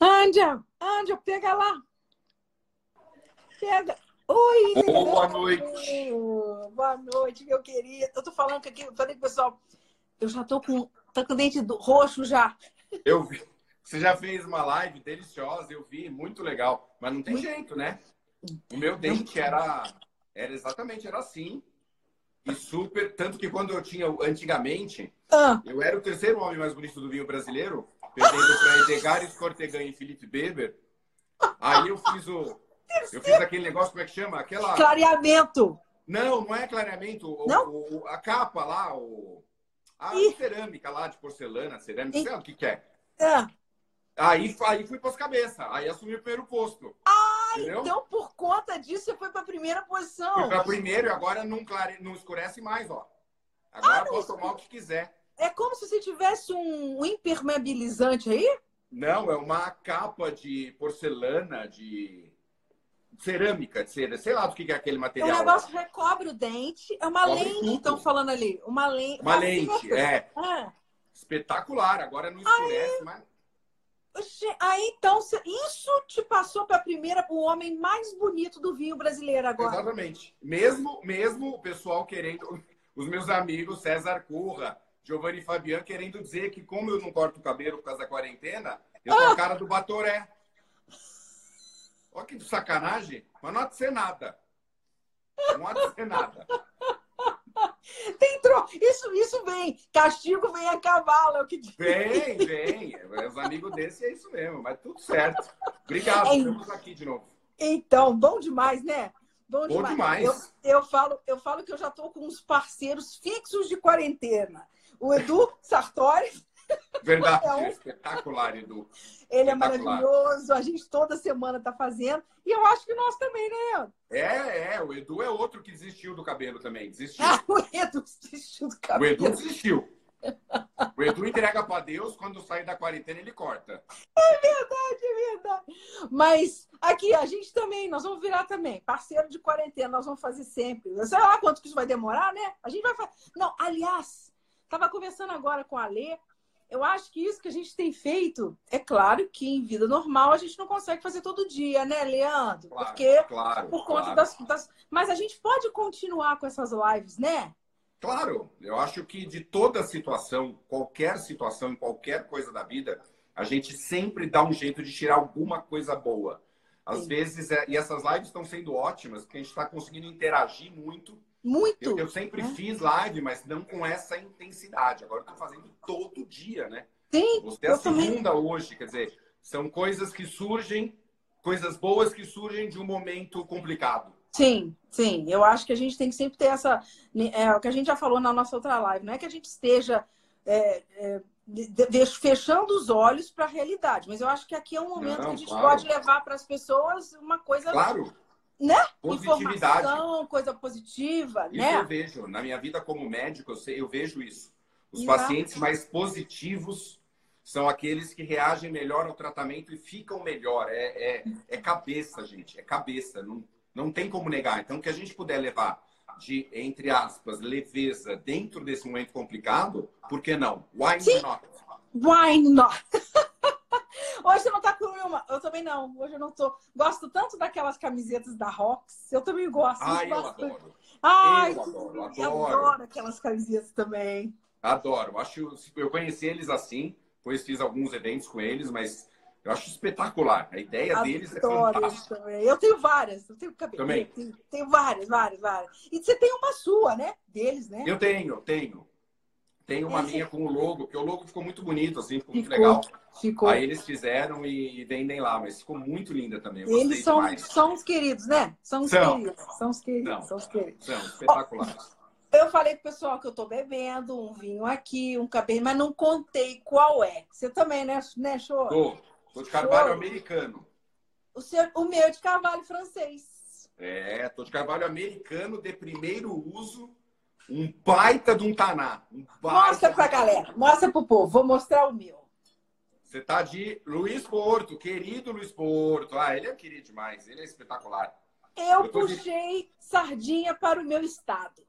Anja, Anja, pega lá. Pega. Oi! Boa noite. Boa noite, meu querido. Eu tô falando que aqui, eu falei com o pessoal, eu já tô com, tô com o dente roxo já. Eu vi. Você já fez uma live deliciosa, eu vi, muito legal. Mas não tem jeito, né? O meu dente era, era exatamente era assim. E super. Tanto que quando eu tinha antigamente, Ah, eu era o terceiro homem mais bonito do vinho brasileiro, perdendo para Edgar Escortegan e Felipe Beber. Aí eu fiz o. Eu fiz aquele negócio, como é que chama? Aquela. clareamento. Não, não é clareamento. O, Não? o- a capa lá, o, a Ih. cerâmica lá de porcelana, cerâmica, Ih. sei lá o que, que é. Ah, Aí, aí fui para as cabeças, aí assumi o primeiro posto. entendeu? então, por conta disso, você foi para a primeira posição. Fui para primeiro e agora não, clare... não escurece mais, ó. Agora Ah, posso tomar o que quiser. É como se você tivesse um impermeabilizante aí? Não, é uma capa de porcelana, de cerâmica, de cera, sei lá do que é aquele É material. lá. negócio recobre o dente. É uma Cobre lente, estão falando ali. Uma lente. Uma lente, é. Ah, Espetacular, agora não escurece, mas oxe, aí então, isso te passou para a primeira, o homem mais bonito do vinho brasileiro agora. Exatamente. Mesmo, mesmo o pessoal querendo, os meus amigos, César Curra, Giovanni Fabian, querendo dizer que, como eu não corto o cabelo por causa da quarentena, eu tô a cara do Batoré. Olha que sacanagem. Mas não há de ser nada. Não há de ser nada. Tem tro... isso, isso vem. Castigo vem a cavalo, é o que diz. Vem, vem. Os amigos desse é isso mesmo, mas tudo certo. Obrigado, Ei. estamos aqui de novo. Então, bom demais, né? Bom Bom demais. Eu, eu, falo, eu falo que eu já estou com uns parceiros fixos de quarentena. O Edu Sartori, Verdade, É um- espetacular, Edu. ele é Espetacular. maravilhoso, a gente toda semana está fazendo. E eu acho que nós também, né? É, é, o Edu é outro que desistiu do cabelo também. Desistiu. Ah, o Edu desistiu do O cabelo. Edu desistiu. O Edu entrega para Deus, quando sair da quarentena ele corta. É verdade. Mas aqui, a gente também, nós vamos virar também, parceiro de quarentena, nós vamos fazer sempre. Sei lá quanto que isso vai demorar, né? A gente vai fazer. Não, aliás, estava conversando agora com a Lê. Eu acho que isso que a gente tem feito, é claro que em vida normal a gente não consegue fazer todo dia, né, Leandro? Claro, Porque claro, por conta claro. das, das. Mas a gente pode continuar com essas lives, né? Claro, eu acho que de toda situação, qualquer situação, em qualquer coisa da vida, a gente sempre dá um jeito de tirar alguma coisa boa. Às Sim. vezes, é- e essas lives estão sendo ótimas, porque a gente está conseguindo interagir muito. Muito. Eu, eu sempre né? fiz live, mas não com essa intensidade. Agora eu estou fazendo todo dia, né? Sim, Você é a eu também. segunda hoje, quer dizer, são coisas que surgem, coisas boas que surgem de um momento complicado. Sim, sim. Eu acho que a gente tem que sempre ter essa. É, o que a gente já falou na nossa outra live, não é que a gente esteja é, é, fechando os olhos para a realidade, mas eu acho que aqui é um momento Não, que a gente claro. pode levar para as pessoas uma coisa, Claro, né? positividade. Informação, coisa positiva, Isso né? eu vejo. Na minha vida como médico, eu, sei, eu vejo isso. Os Exato. pacientes mais positivos são aqueles que reagem melhor ao tratamento e ficam melhor. É, é, é cabeça, gente. É cabeça. Não, não tem como negar. Então, o que a gente puder levar de, entre aspas, leveza dentro desse momento complicado, por que não? Why Sim. not? Why not? Hoje você não tá com nenhuma. Eu também não. Hoje eu não tô. Gosto tanto daquelas camisetas da Rox. Eu também gosto. Muito eu bastante. adoro. Ai, Eu adoro, eu adoro. adoro aquelas camisetas também. Adoro. Acho, eu conheci eles assim, depois fiz alguns eventos com eles, mas eu acho espetacular. A ideia deles é Adoro fantástica. também. Eu tenho várias. Eu tenho cabelo. Também. Tenho, tenho várias, várias, várias. E você tem uma sua, né? Deles, né? Eu tenho, eu tenho. Tenho uma Esse- minha com o logo, porque o logo ficou muito bonito, assim, ficou muito Ficou. legal. Ficou. Aí eles fizeram e vendem lá, mas ficou muito linda também. Eles são, demais. são os queridos, né? São os São. queridos. São os queridos. São. São os queridos. São espetaculares. Eu falei pro pessoal que eu tô bebendo um vinho aqui, um cabelo, mas não contei qual é. Você também, né, né Show? Tô, tô de carvalho Show. americano. O, seu, o meu é de carvalho francês. É, tô de carvalho americano de primeiro uso. Um baita de um taná. Um Mostra pra galera. Mostra pro povo. Vou mostrar o meu. Você tá de Luiz Porto, querido Luiz Porto. Ah, ele é querido demais, ele é espetacular. Eu, Eu tô de- puxei sardinha para o meu estado.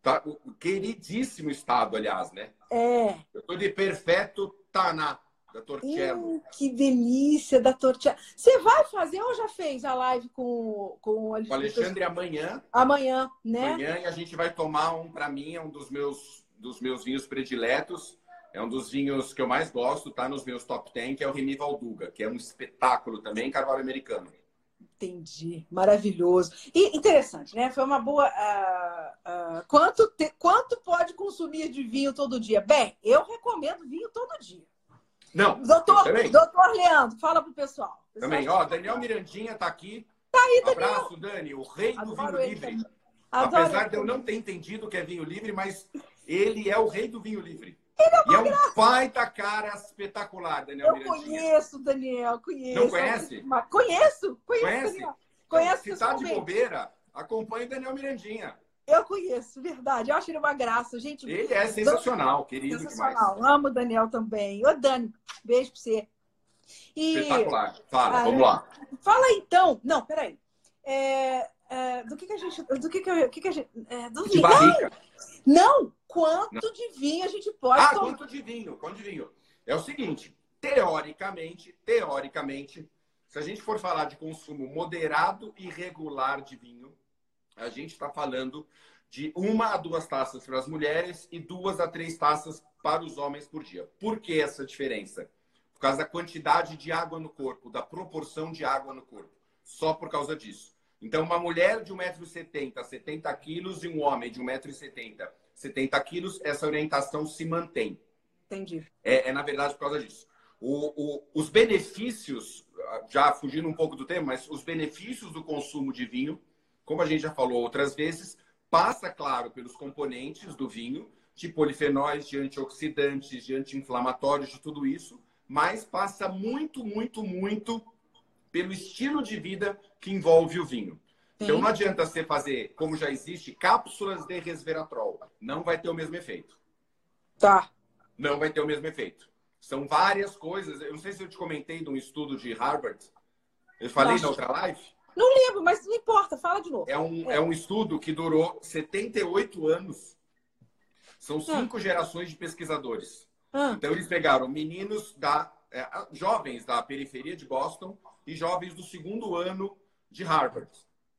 Tá, o queridíssimo estado, aliás, né? É. Eu tô de Perfeito Taná, da Torcello. Hum, que delícia da Torcello. Você vai fazer ou já fez a live com, com o O Alexandre amanhã. Amanhã, né? Amanhã e a gente vai tomar um, para mim, é um dos meus, dos meus vinhos prediletos. É um dos vinhos que eu mais gosto, tá nos meus top 10, que é o Remy Valduga, que é um espetáculo também, carvalho americano. Entendi, maravilhoso. E interessante, né? Foi uma boa. Uh, uh, quanto, te, quanto pode consumir de vinho todo dia? Bem, eu recomendo vinho todo dia. Não, doutor, doutor Leandro, fala pro pessoal. Também, ó, Daniel Mirandinha tá aqui. Tá aí, Daniel. Abraço, Dani, o rei do Adoro vinho ele livre. Apesar ele de eu não ter entendido o que é vinho livre, mas ele é o rei do vinho livre. é e é um pai da cara espetacular, Daniel Eu Mirandinha. conheço, Daniel, conheço. Não conhece? Mas Conheço, conheço, Conhece? Daniel. Conheço Se tá de bobeira, acompanhe o Daniel Mirandinha. Eu conheço, verdade. Eu acho ele uma graça, gente. Ele é sensacional, querido sensacional. demais. Amo o Daniel também. Ô, Dani, beijo pra você. E Espetacular. Fala, Ah, vamos lá. fala então. Não, peraí. É, é, do que, que a gente. Do que, que, que, que a gente. É, do De vinho. Não! Quanto de vinho a gente pode Ah, tomar? quanto de vinho? Quanto de vinho? É o seguinte, teoricamente, teoricamente, se a gente for falar de consumo moderado e regular de vinho, a gente está falando de uma a duas taças para as mulheres e duas a três taças para os homens por dia. Por que essa diferença? Por causa da quantidade de água no corpo, da proporção de água no corpo. Só por causa disso. Então, uma mulher de 1,70m, 70 quilos, e um homem de 1,70m, 70 quilos, essa orientação se mantém. Entendi. É, é, na verdade, por causa disso. O- o- os benefícios, já fugindo um pouco do tema, mas os benefícios do consumo de vinho, como a gente já falou outras vezes, passa, claro, pelos componentes do vinho, de polifenóis, de antioxidantes, de anti-inflamatórios, de tudo isso, mas passa muito, muito, muito pelo estilo de vida que envolve o vinho. Então Sim. não adianta você fazer, como já existe, cápsulas de resveratrol. Não vai ter o mesmo efeito Tá. não vai ter o mesmo efeito. São várias coisas. Eu não sei se eu te comentei de um estudo de Harvard. Eu falei Acho- na outra live. Não lembro, mas não importa, fala de novo. É um, é um estudo que durou 78 anos. São cinco gerações de pesquisadores. Ah, Então, eles pegaram meninos da é, jovens da periferia de Boston e jovens do segundo ano de Harvard.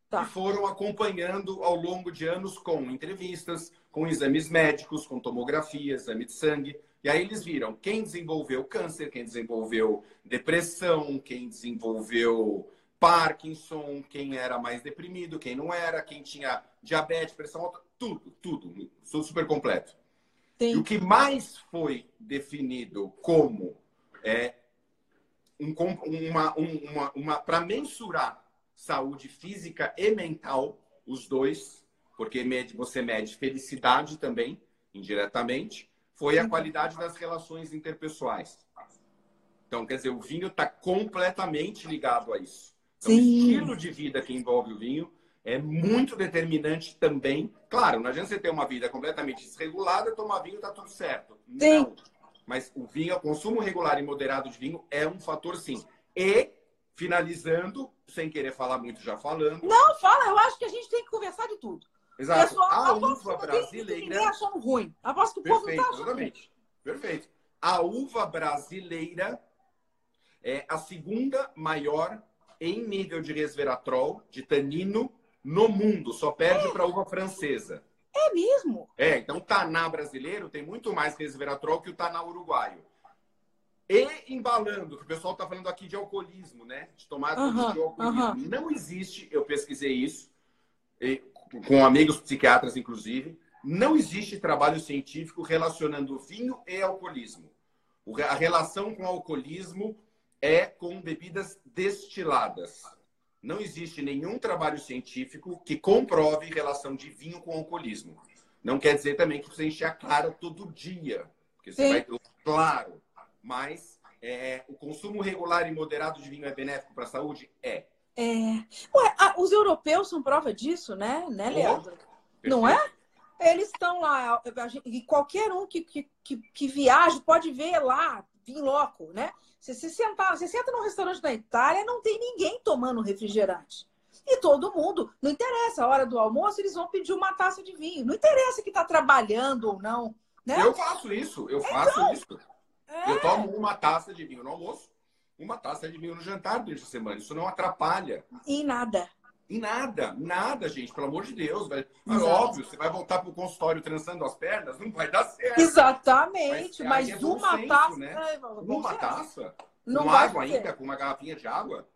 Tá. E foram acompanhando ao longo de anos com entrevistas, com exames médicos, com tomografia, exame de sangue. E aí eles viram quem desenvolveu câncer, quem desenvolveu depressão, quem desenvolveu Parkinson, quem era mais deprimido, quem não era, quem tinha diabetes, pressão alta, tudo, tudo. Sou super completo. E o que mais foi definido como é, um, uma, um- uma, uma para mensurar saúde física e mental, os dois, porque mede, você mede felicidade também, indiretamente, foi a qualidade das relações interpessoais. Então, quer dizer, o vinho está completamente ligado a isso. Então, o Sim. estilo de vida que envolve o vinho é muito determinante também. Claro, não adianta você ter uma vida completamente desregulada, tomar vinho tá tudo certo. Sim. Não. Mas o vinho, o consumo regular e moderado de vinho é um fator sim. E, finalizando, sem querer falar muito, já falando. Não, fala, eu acho que a gente tem que conversar de tudo. Exato. Pessoal, A uva tem- Ninguém brasileira. achando ruim. Aposto que o povo não Perfeito, tá achando ruim. exatamente. Perfeito. A uva brasileira é a segunda maior em nível de resveratrol, de tanino, no mundo. Só perde para a uva francesa. É mesmo? É, então o taná brasileiro tem muito mais resveratrol que o taná uruguaio. E embalando, que o pessoal está falando aqui de alcoolismo, né? De tomar Aham, de alcoolismo. Não existe, eu pesquisei isso, e- com amigos psiquiatras, inclusive, não existe trabalho científico relacionando vinho e alcoolismo. O A relação com alcoolismo é com bebidas destiladas. Não existe nenhum trabalho científico que comprove relação de vinho com alcoolismo. Não quer dizer também que você enche a cara todo dia. Porque você Sim. vai ter, claro, mas é, o consumo regular e moderado de vinho é benéfico para a saúde? É. É. Ué, ah, os europeus são prova disso, né? Né, Leandro? Não é? Eles estão lá, e qualquer um que, que, que, que viaja pode ver lá, em loco, né? Você se sentar, você senta num restaurante na Itália, não tem ninguém tomando refrigerante. E todo mundo, não interessa, a hora do almoço, eles vão pedir uma taça de vinho. Não interessa que está trabalhando ou não, né? Eu faço isso, eu faço isso. É. Eu tomo uma taça de vinho no almoço, uma taça de vinho no jantar durante a semana. Isso não atrapalha. Em nada. Em nada, nada, gente, pelo amor de Deus. Velho. Mas, óbvio, você vai voltar pro consultório trançando as pernas, não vai dar certo. Exatamente, mas, mas é uma senso, taça. Né? É, uma taça? Não com água ter. ainda, com uma garrafinha de água?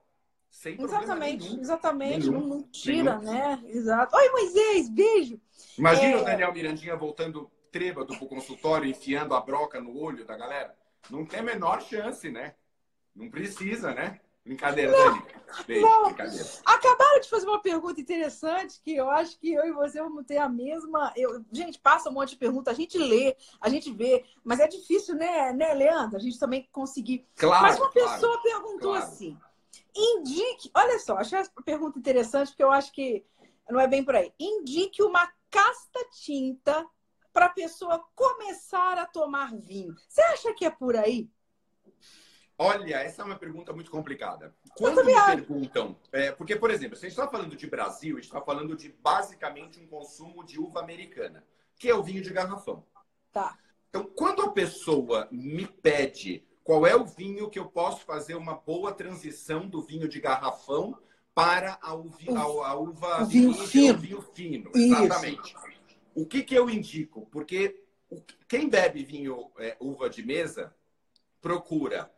Sem exatamente, nenhum. exatamente. Nenhum. Não, não tira, nenhum. né? Exato. Oi, Moisés, beijo. Imagina é... o Daniel Mirandinha voltando trêbado pro consultório, enfiando a broca no olho da galera. Não tem a menor chance, né? Não precisa, né? Brincadeira, não, Dani. Beijo, não. brincadeira. Acabaram de fazer uma pergunta interessante que eu acho que eu e você vamos ter a mesma. Eu... Gente, passa um monte de pergunta, a gente lê, a gente vê, mas é difícil, né, né Leandro? A gente também conseguir. Claro, mas uma claro, pessoa perguntou claro. assim: indique. Olha só, achei essa pergunta interessante, porque eu acho que não é bem por aí. Indique uma casta tinta para a pessoa começar a tomar vinho. Você acha que é por aí? Olha, essa é uma pergunta muito complicada. Quando me perguntam, é, porque, por exemplo, se a gente está falando de Brasil, a gente está falando de basicamente um consumo de uva americana, que é o vinho de garrafão. Tá. Então, quando a pessoa me pede qual é o vinho que eu posso fazer uma boa transição do vinho de garrafão para a, uvi, a, a uva o vinho fino. vinho fino. Exatamente. O que, que eu indico? Porque quem bebe vinho é, uva de mesa procura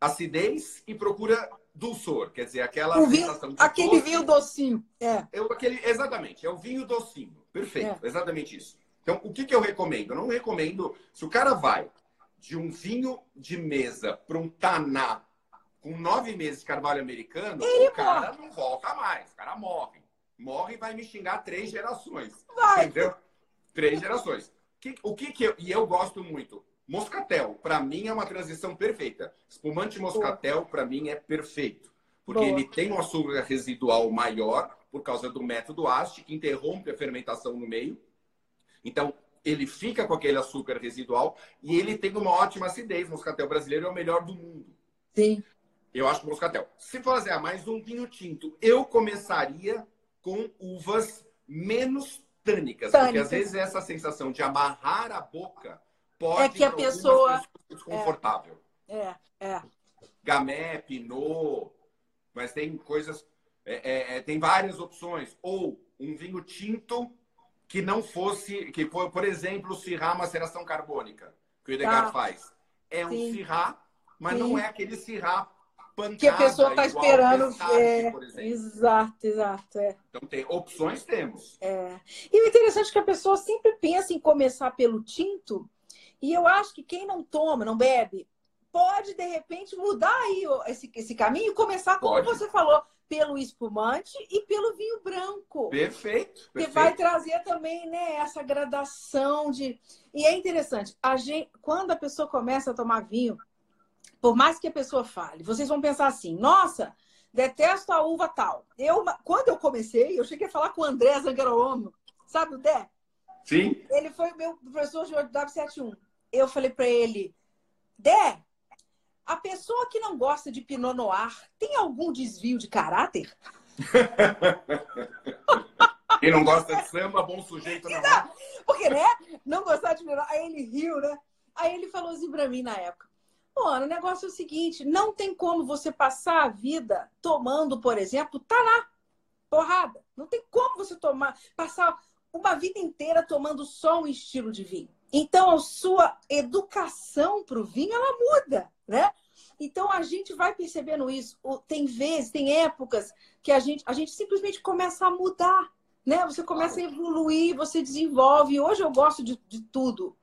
acidez e procura dulçor, quer dizer, aquela vinho, aquele doce. vinho docinho. É. Eu, aquele, exatamente, é o vinho docinho. Perfeito, é. exatamente isso. Então, o que, que eu recomendo? Eu não recomendo, se o cara vai de um vinho de mesa para um taná com nove meses de carvalho americano, Ele o cara morre. não volta mais, o cara morre. Morre e vai me xingar três gerações. Vai. Entendeu? Três gerações. O que, que eu, e eu gosto muito, Moscatel, para mim é uma transição perfeita. Espumante Moscatel, para mim, é perfeito. Porque Boa. ele tem um açúcar residual maior, por causa do método AST, que interrompe a fermentação no meio. Então, ele fica com aquele açúcar residual e ele tem uma ótima acidez. Moscatel brasileiro é o melhor do mundo. Sim. Eu acho que Moscatel. Se fazer ah, mais um vinho tinto, eu começaria com uvas menos tânicas, tânicas. Porque às vezes essa sensação de amarrar a boca pode é que a pessoa desconfortável. É, é. Gamé, Pinot, mas tem coisas, é, é, é, tem várias opções. Ou um vinho tinto que não fosse, que foi, por exemplo, o Syrah maceração carbônica, que o Edgar tá. faz. É um Sim. Syrah, mas Sim. não é aquele Syrah pancada, que a pessoa está esperando. É, exato, exato. É. Então, tem opções temos. É. E o interessante é que a pessoa sempre pensa em começar pelo tinto, e eu acho que quem não toma, não bebe, pode, de repente, mudar aí esse, esse caminho e começar, como pode. você falou, pelo espumante e pelo vinho branco. Perfeito. Que vai trazer também né, essa gradação de. E é interessante, a gente, quando a pessoa começa a tomar vinho, por mais que a pessoa fale, vocês vão pensar assim: nossa, detesto a uva tal. Eu, quando eu comecei, eu cheguei a falar com o André Zangarolomo, sabe o Dé? Sim. Ele foi o meu professor de W71 eu falei para ele, Dé, a pessoa que não gosta de Pinot Noir tem algum desvio de caráter? Quem não gosta de samba, bom sujeito não. não porque, né? Não gostar de Pinot Aí ele riu, né? Aí ele falou assim para mim na época. Mano, o negócio é o seguinte, não tem como você passar a vida tomando, por exemplo, taná, porrada. Não tem como você tomar, passar uma vida inteira tomando só um estilo de vinho. Então, a sua educação para o vinho, ela muda, né? Então, a gente vai percebendo isso. Tem vezes, tem épocas que a gente, a gente simplesmente começa a mudar, né? Você começa a evoluir, você desenvolve. Hoje eu gosto de, de tudo.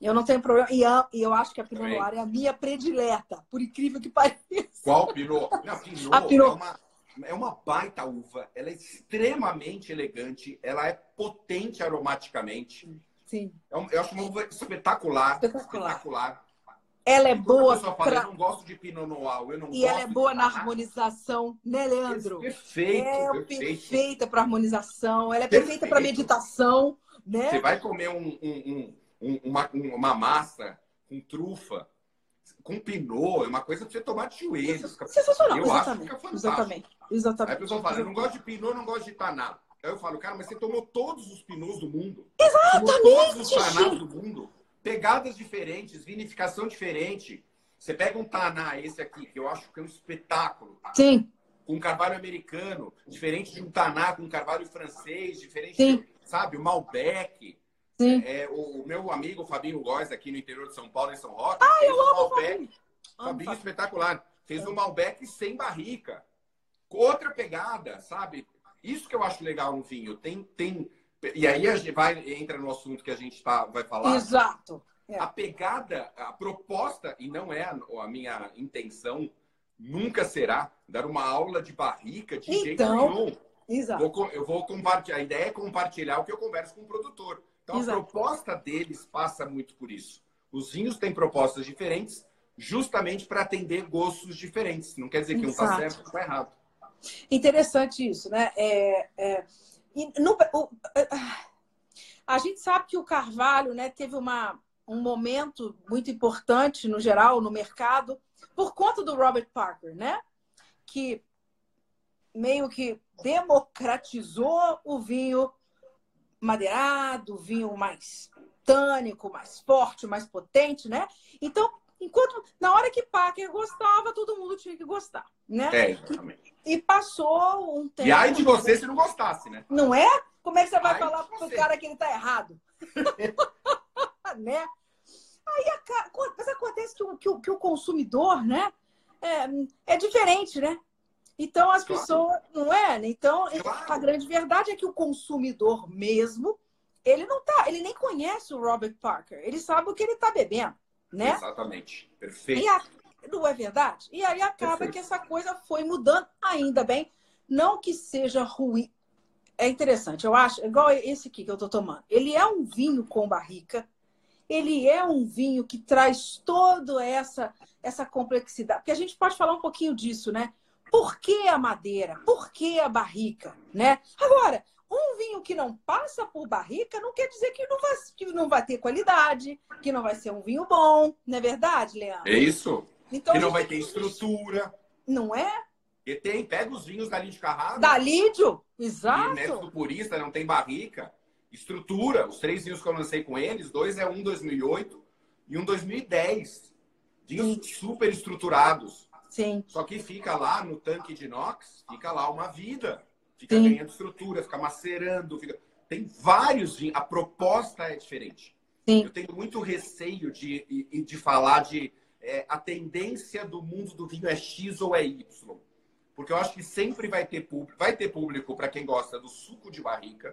Eu não tenho problema. E, e eu acho que a Pinot Noir é a minha predileta, por incrível que pareça. Qual Pinot? Não, Pinot, a Pinot. É, uma, é uma baita uva. Ela é extremamente elegante. Ela é potente aromaticamente. Sim. Eu, é eu acho uma uva espetacular. Espetacular. espetacular. Ela é boa. Fala, pra... Eu não gosto de Pinot Noir. Eu não e ela é boa na harmonização, né, Leandro? Perfeito. É perfeito. perfeita para harmonização. Ela é perfeito. perfeita para meditação, né? Você vai comer um, um, um, uma, uma massa com trufa, com pinot, é uma coisa para você tomar de joelhos. Sensacional. Eu exatamente. acho que é fantástico. Exatamente. Exatamente. Aí a pessoa fala, eu não gosto de pinot, não gosto de taná. Aí eu falo, cara, mas você tomou todos os pinus do mundo. Exatamente. Todos os panados do mundo. Pegadas diferentes, vinificação diferente. Você pega um Taná, esse aqui, que eu acho que é um espetáculo. Sim. Com um carvalho americano, diferente de um Taná com um carvalho francês, diferente, Sim. de, sabe, o Malbec. Sim. É, o, meu amigo Fabinho Góes, aqui no interior de São Paulo, em São Roque, Ah, fez eu um amo Malbec. Fabinho. Amo Fabinho Fabinho. espetacular. Fez um Malbec sem barrica. Outra pegada, sabe? Isso que eu acho legal no vinho. Tem, tem... E aí a gente vai, entra no assunto que a gente tá, vai falar. Exato. É. A pegada, a proposta, e não é a, a minha intenção, nunca será dar uma aula de barrica de jeito Então, nenhum. Exato. Vou eu vou compartilhar. A ideia é compartilhar o que eu converso com o produtor. Então, Exato. a proposta deles passa muito por isso. Os vinhos têm propostas diferentes, justamente para atender gostos diferentes. Não quer dizer que um está Exato. certo ou está errado. Interessante isso, né? É, é, no- o- a gente sabe que o Carvalho né, teve uma, um momento muito importante, no geral, no mercado, por conta do Robert Parker, né? Que meio que democratizou o vinho madeirado, o vinho mais tânico, mais forte, mais potente, né? Então, enquanto na hora que Parker gostava, todo mundo tinha que gostar, né? É, exatamente. E passou um tempo. E ai de você se não gostasse, né? Não é? Como é que você vai Ai falar pro você. cara que ele tá errado? né? Aí, aca- mas acontece que o, que o, que o consumidor, né? É, é diferente, né? Então as Claro. pessoas, não é? Então, Claro. a grande verdade é que o consumidor mesmo, ele não tá, ele nem conhece o Robert Parker, ele sabe o que ele tá bebendo, né? Exatamente. E Perfeito. a- não é verdade? E aí acaba Perfeito. que essa coisa foi mudando, ainda bem. Não que seja ruim. É interessante, eu acho, igual esse aqui que eu tô tomando. Ele é um vinho com barrica, ele é um vinho que traz toda essa, essa complexidade. Porque a gente pode falar um pouquinho disso, né? Por que a madeira? Por que a barrica? Né? Agora, um vinho que não passa por barrica não quer dizer que não vai, que não vai ter qualidade, que não vai ser um vinho bom, não é verdade, Leandro? É isso. Então, que não vai ter estrutura. Não é? E tem, pega os vinhos dali de Carrado. Da Lídio? E Exato. método purista, não tem barrica. Estrutura, os três vinhos que eu lancei com eles, dois é um 2008 e um 2010. Vinhos super estruturados. Sim, Só que fica lá no tanque de inox, fica lá uma vida. Fica Sim. ganhando estrutura, fica macerando. Fica... Tem vários vinhos. A proposta é diferente. sim. Eu tenho muito receio de, de, falar de é, a tendência do mundo do vinho é X ou é Y. Porque eu acho que sempre vai ter público, vai ter público para quem gosta do suco de barrica.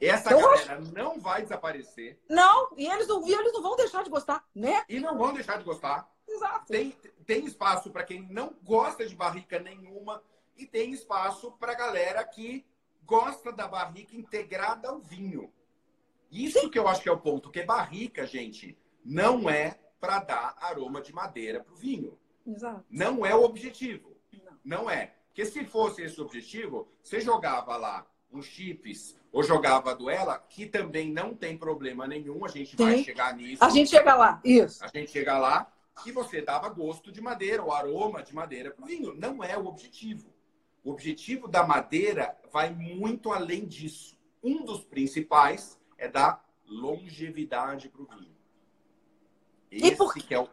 Essa Eu galera não vai desaparecer Não, e eles não, e eles não vão deixar de gostar, né? e não vão deixar de gostar. Exato. Tem, tem espaço para quem não gosta de barrica nenhuma e tem espaço para galera que gosta da barrica integrada ao vinho. Isso que eu acho que é o ponto, que barrica, gente, não é para dar aroma de madeira para o vinho. Exato. Não é o objetivo. Não. Não é. Porque se fosse esse o objetivo, você jogava lá um chips ou jogava a duela, que também não tem problema nenhum, a gente vai Tem. chegar nisso. A gente chega lá. Isso. A gente chega lá e você dava gosto de madeira, o aroma de madeira para o vinho. Não é o objetivo. O objetivo da madeira vai muito além disso. Um dos principais é dar longevidade para o vinho. E por Esse que é o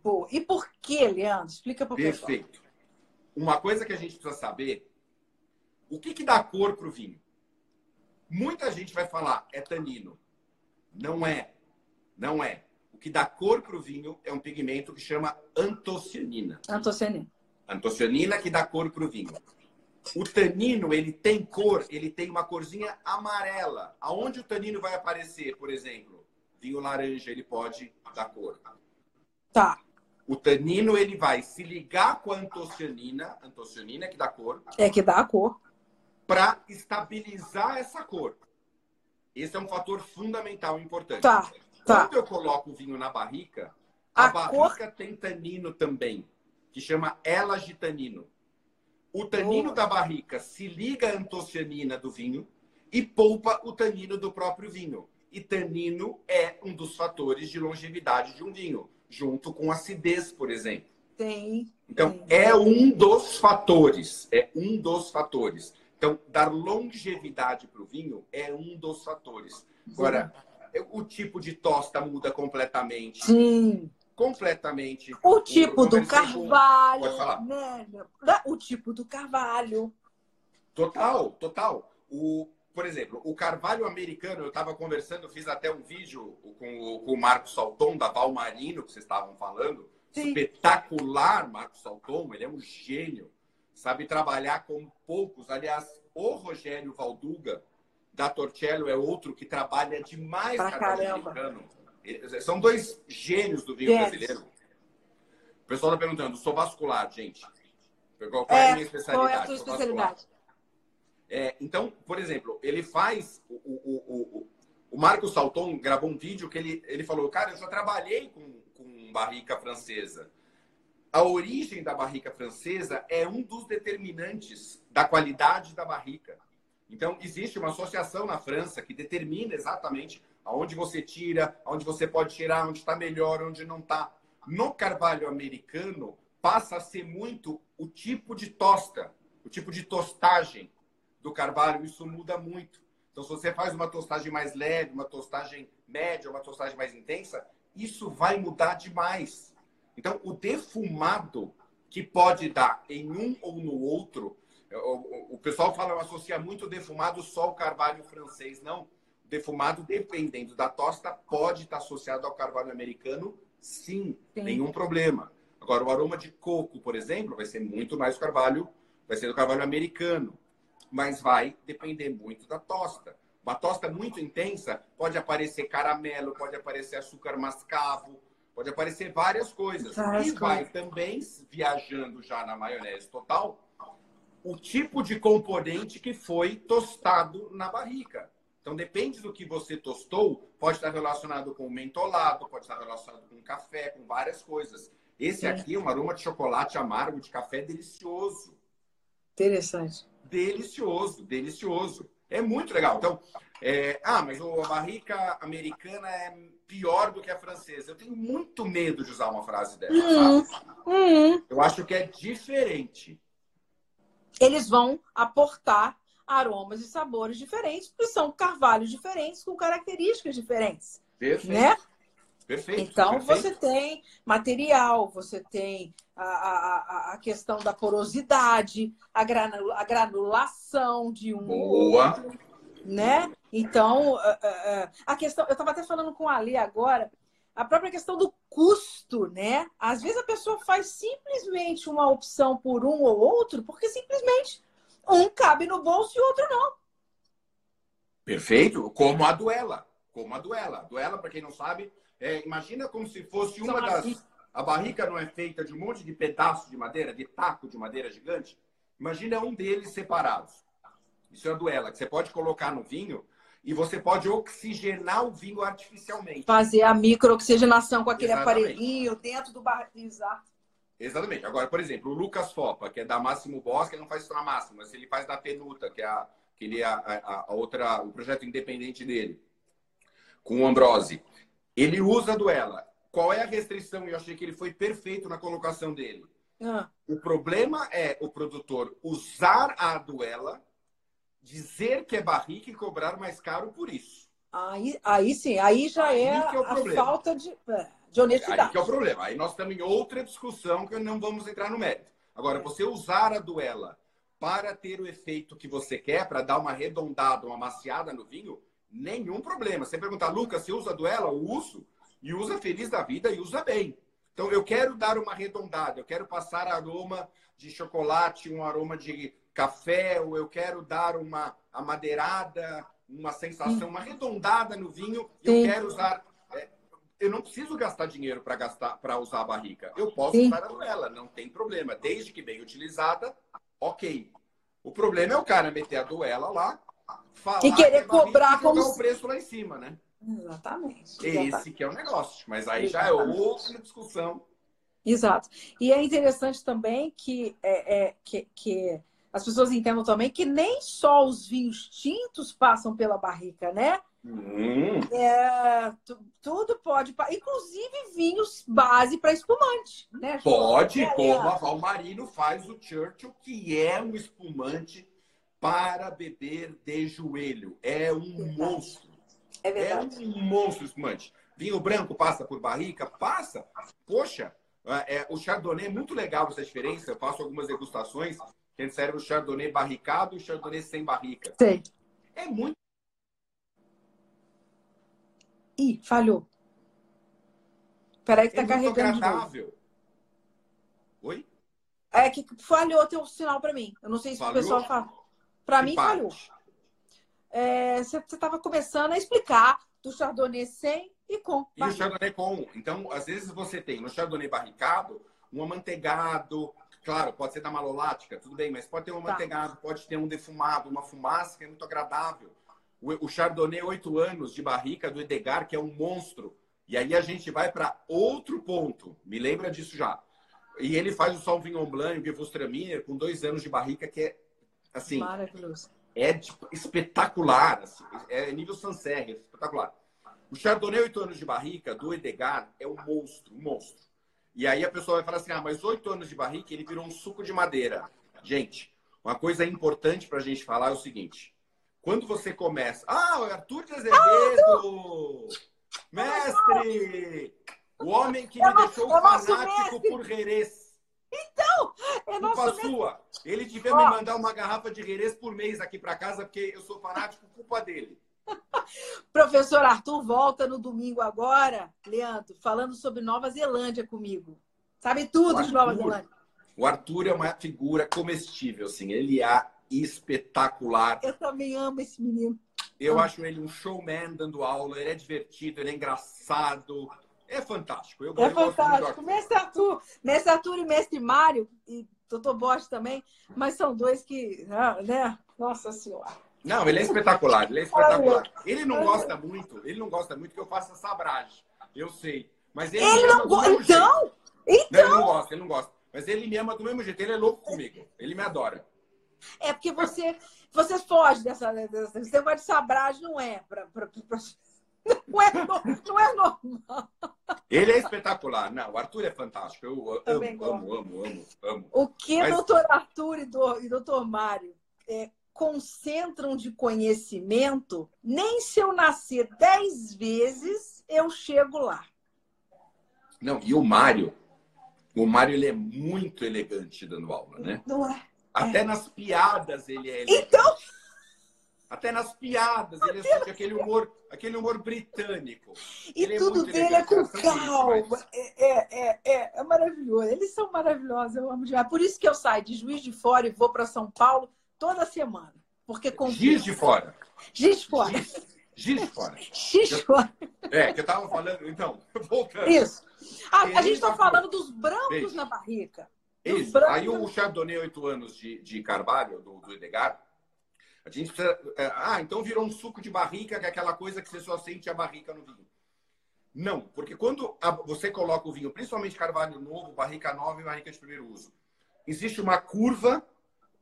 Boa. E por que, Leandro? Explica para o pessoal. perfeito. Uma coisa que a gente precisa saber, o que, que dá cor para o vinho? Muita gente vai falar, é tanino. Não é. Não é. O que dá cor para o vinho é um pigmento que chama antocianina. Antocianina. Antocianina que dá cor para o vinho. O tanino, ele tem cor, ele tem uma corzinha amarela. Aonde o tanino vai aparecer, por exemplo? Vinho laranja, ele pode dar cor. Tá. O tanino, ele vai se ligar com a antocianina, antocianina que dá cor, É que dá a cor. para estabilizar essa cor. Esse é um fator fundamental e importante. Tá, tá. Quando eu coloco o vinho na barrica, a, A barrica tem tanino também, que chama elagitanino. O tanino Boa. da barrica se liga à antocianina do vinho e poupa o tanino do próprio vinho. E tanino é um dos fatores de longevidade de um vinho, junto com acidez, por exemplo. Tem. Então, Sim. é um dos fatores. É um dos fatores. Então, dar longevidade para o vinho é um dos fatores. Agora, o tipo de tosta muda completamente. Sim. Completamente. O tipo do carvalho, né? O tipo do carvalho. Total, total. O, por exemplo, o carvalho americano, eu estava conversando, fiz até um vídeo com o, com o Marcos Salton, da Valmarino, que vocês estavam falando. Sim. Espetacular, Marcos Salton, ele é um gênio. Sabe trabalhar com poucos. Aliás, o Rogério Valduga, da Torcello, é outro que trabalha demais Pra carvalho caramba. americano. São dois gênios do vinho Gênios. brasileiro. O pessoal está perguntando, sou vascular, gente. Qual qual é, a minha Qual especialidade? é a vascular. especialidade? É, então, por exemplo, ele faz. O, o, o, o, o Marcos Salton gravou um vídeo que ele, ele falou: Cara, eu já trabalhei com, com barrica francesa. A origem da barrica francesa é um dos determinantes da qualidade da barrica. Então, existe uma associação na França que determina exatamente aonde você tira, aonde você pode tirar, onde está melhor, onde não está. No carvalho americano, passa a ser muito o tipo de tosta, o tipo de tostagem do carvalho, isso muda muito. Então, se você faz uma tostagem mais leve, uma tostagem média, uma tostagem mais intensa, isso vai mudar demais. Então, o defumado que pode dar em um ou no outro, o, pessoal fala, associa muito defumado só ao carvalho francês. Não. Defumado, dependendo da tosta, pode estar associado ao carvalho americano, sim, Sim. nenhum problema. Agora, o aroma de coco, por exemplo, vai ser muito mais carvalho, vai ser do carvalho americano mas vai depender muito da tosta. Uma tosta muito intensa pode aparecer caramelo, pode aparecer açúcar mascavo, pode aparecer várias coisas. Várias e vai também viajando já na maionese total o tipo de componente que foi tostado na barrica. Então depende do que você tostou, pode estar relacionado com mentolado, pode estar relacionado com café, com várias coisas. Esse Sim. aqui é um aroma de chocolate amargo, de café delicioso Interessante. delicioso, delicioso. É muito legal. Então, é, ah, mas a barrica americana é pior do que a francesa. Eu tenho muito medo de usar uma frase dessa, Hum. sabe? Hum. Eu acho que é diferente. Eles vão aportar aromas e sabores diferentes, porque são carvalhos diferentes com características diferentes, Perfeito. né? Perfeito. Então perfeito. você tem material, você tem a, a, a- questão da porosidade, a, a granulação de um Boa. outro, né? Então a- a- a- a questão, eu estava até falando com a Ali agora, a própria questão do custo, né? Às vezes a pessoa faz simplesmente uma opção por um ou outro, porque simplesmente um cabe no bolso e o outro não. Perfeito. Como a duela. Como a duela. A duela, para quem não sabe, é, imagina como se fosse uma São das. as- A barrica não é feita de um monte de pedaços de madeira, de taco de madeira gigante? Imagina um deles separados. Isso é a duela, que você pode colocar no vinho e você pode oxigenar o vinho artificialmente. Fazer a microoxigenação com aquele Exatamente. aparelhinho dentro do bar... Exato. Exatamente. Agora, por exemplo, o Lucas Fopa, que é da Máximo Bosque, ele não faz isso na Máximo, mas ele faz da Penuta, que é a, que ele é a, a- a outra, o projeto independente dele, com o Ambrose. Ele usa a duela. Qual é a restrição? Eu achei que ele foi perfeito na colocação dele. Ah. O problema é o produtor usar a duela, dizer que é barrica e cobrar mais caro por isso. Aí, aí sim, aí já Aí é, é a problema. falta de, é, de Aí honestidade. que é o problema. Aí nós estamos em outra discussão que não vamos entrar no mérito. Agora, você usar a duela para ter o efeito que você quer, para dar uma arredondada, uma maciada no vinho, nenhum problema. Você perguntar, Lucas, você usa a duela? Eu uso. E usa feliz da vida e usa bem. Então, eu quero dar uma arredondada, eu quero passar aroma de chocolate, um aroma de café, ou eu quero dar uma amadeirada, uma sensação, uma arredondada no vinho, eu quero usar é, eu não preciso gastar dinheiro para gastar para usar a barrica. Eu posso Sim. usar a duela, não tem problema. Desde que bem utilizada, ok. O problema é o cara meter a duela lá, falar E querer que é cobrar como o preço lá em cima, né? Exatamente. exatamente. Esse que é o negócio. Mas aí já é outra discussão. Exato. E é interessante também que, é, é, que, que as pessoas entendam também que nem só os vinhos tintos passam pela barrica, né? Hum, É, tu- tudo pode, inclusive vinhos base para espumante, né? pode, É, como é. a Valmarino faz o Churchill, que é um espumante para beber de joelho. É um Verdade. monstro. É É verdade. um monstro espumante. Vinho branco passa por barrica? Passa. Poxa, é, o Chardonnay é muito legal essa diferença. Eu faço algumas degustações que a gente serve o Chardonnay barricado e o Chardonnay sem barrica. Sei. É muito. Ih, falhou. Peraí que tá é carregando. Agradável. Oi? É que falhou teu sinal para mim. Eu não sei se falhou? o pessoal fala. Para mim, parte? falhou. É, você estava começando a explicar do Chardonnay sem e com. E o Chardonnay com. Então, às vezes você tem no Chardonnay barricado um amanteigado. Claro, pode ser da malolática, tudo bem, mas pode ter um tá. amanteigado, pode ter um defumado, uma fumaça que é muito agradável. O, o Chardonnay 8 anos de barrica do Edgar, que é um monstro. E aí a gente vai para outro ponto. Me lembra disso já. E ele faz o Sauvignon Blanc, o Gewürztraminer, com dois anos de barrica, que é, assim... Maravilhoso. É tipo, espetacular. Assim, é nível Sancerre, é espetacular. O Chardonnay 8 anos de barrica, do Edgar, é um monstro, um monstro. E aí a pessoa vai falar assim, ah, mas 8 anos de barrica, ele virou um suco de madeira. Gente, uma coisa importante para a gente falar é o seguinte. Quando você começa... Ah, o Arthur de Azevedo! Mestre! O homem que me é deixou é fanático por Jerez. Então, é nosso Culpa sua. Ele devia me mandar uma garrafa de Jerez por mês aqui para casa, porque eu sou fanático, culpa dele. Professor Arthur volta no domingo agora, Leandro, falando sobre Nova Zelândia comigo. Sabe tudo Arthur, de Nova Zelândia. O Arthur é uma figura comestível, assim. Ele é espetacular. Eu também amo esse menino. Eu acho ele um showman dando aula. Ele é divertido, ele é engraçado. É fantástico. Eu, é eu fantástico. Mestre Arthur, Mestre Arthur e Mestre Mário, e Doutor Bosch também, mas são dois que, ah, né? Nossa Senhora. Não, ele é espetacular, ele é espetacular. Ele não gosta muito, ele não gosta muito que eu faça sabragem. Eu sei. Mas ele, ele não gosta. Então? Então? Não, ele não gosta, ele não gosta. Mas ele me ama do mesmo jeito, ele é louco comigo. Ele me adora. É porque você, você foge dessa, dessa. Esse negócio de sabragem não é pra não é, não é normal. Ele é espetacular. Não, o Arthur é fantástico. Eu amo, amo, amo, amo, amo, O que Mas... doutor Arthur e, do, e doutor Mário é, concentram de conhecimento, nem se eu nascer dez vezes, eu chego lá. Não, e o Mário, o Mário ele é muito elegante dando aula, né? Não é? Até é. nas piadas ele é. Então... Até nas piadas, ele é aquele humor, aquele humor britânico. E ele é tudo é dele é com calma. É, é, é, é, maravilhoso. Eles são maravilhosos, eu amo demais. Por isso que eu saio de Juiz de Fora e vou para São Paulo toda semana. Porque com Giz de Fora. Giz de Fora. Giz de Fora. Giz de Fora. É, que eu estava falando. Então, voltando. Isso. A, a gente está falando dos brancos na barrica. Isso. Aí o Chardonnay, oito anos de, de Carvalho, do, do Edgar, a gente precisa. É, ah, então virou um suco de barrica, que é aquela coisa que você só sente a barrica no vinho. Não, porque quando a, você coloca o vinho, principalmente carvalho novo, barrica nova e barrica de primeiro uso, existe uma curva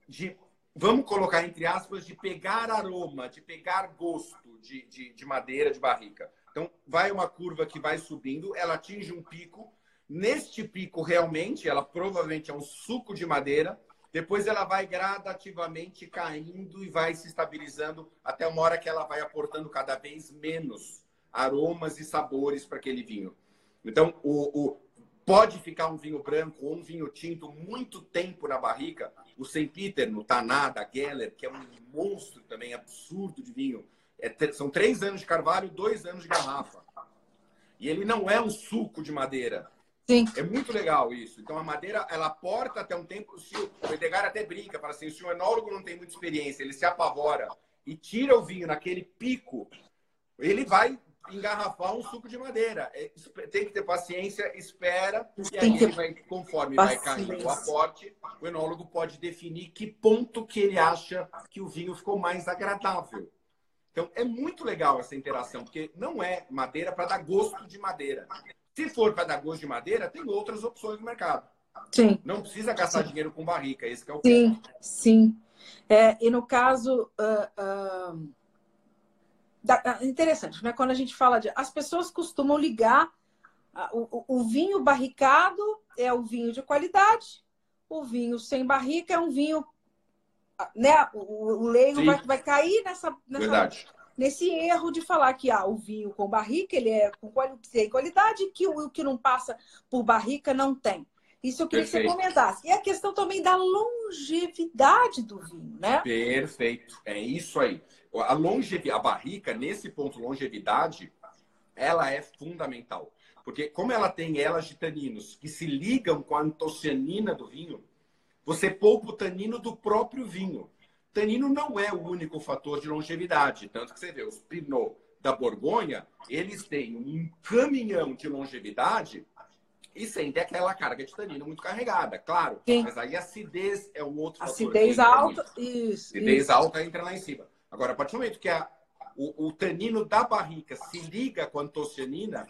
de, vamos colocar entre aspas, de pegar aroma, de pegar gosto de, de, de madeira, de barrica. Então, vai uma curva que vai subindo, ela atinge um pico. Neste pico, realmente, ela provavelmente é um suco de madeira depois ela vai gradativamente caindo e vai se estabilizando até uma hora que ela vai aportando cada vez menos aromas e sabores para aquele vinho. Então, o, o, pode ficar um vinho branco ou um vinho tinto muito tempo na barrica. O St. Peter, no Taná, da Geller, que é um monstro também absurdo de vinho. É, são três anos de carvalho, dois anos de garrafa. E ele não é um suco de madeira. Sim. É muito legal isso. Então a madeira, ela porta até um tempo. Se o, o Edgar até brinca, fala assim: se o enólogo não tem muita experiência, ele se apavora e tira o vinho naquele pico, ele vai engarrafar um suco de madeira. É, tem que ter paciência, espera, e aí ele vai, conforme paciência. vai caindo o aporte, o enólogo pode definir que ponto que ele acha que o vinho ficou mais agradável. Então é muito legal essa interação, porque não é madeira para dar gosto de madeira. Se for para dar gosto de madeira, tem outras opções no mercado. Sim. Não precisa gastar sim. dinheiro com barrica, esse é o Sim, ponto. sim. É, e no caso. Uh, uh, da, interessante, né? Quando a gente fala de. As pessoas costumam ligar. Uh, o, o, vinho barricado é o vinho de qualidade, o vinho sem barrica é um vinho. Né? O, o leigo vai, vai cair nessa, nessa. Verdade. Nesse erro de falar que ah, o vinho com barrica ele é com qualidade que o que não passa por barrica não tem. Isso eu queria Perfeito. que você comentasse. E a questão também da longevidade do vinho, né? Perfeito. É isso aí. A longevidade, a barrica, nesse ponto, longevidade, ela é fundamental. Porque como ela tem elas de taninos que se ligam com a antocianina do vinho, você poupa o tanino do próprio vinho. Tanino não é o único fator de longevidade. Tanto que você vê, os Pinot da Borgonha, eles têm um caminhão de longevidade e sem ter aquela carga de tanino muito carregada, claro. Sim. Mas aí a acidez é o outro acidez fator. Acidez alta, isso. Acidez isso. alta entra lá em cima. Agora, a partir do momento que a, o, o tanino da barrica se liga com a antocianina,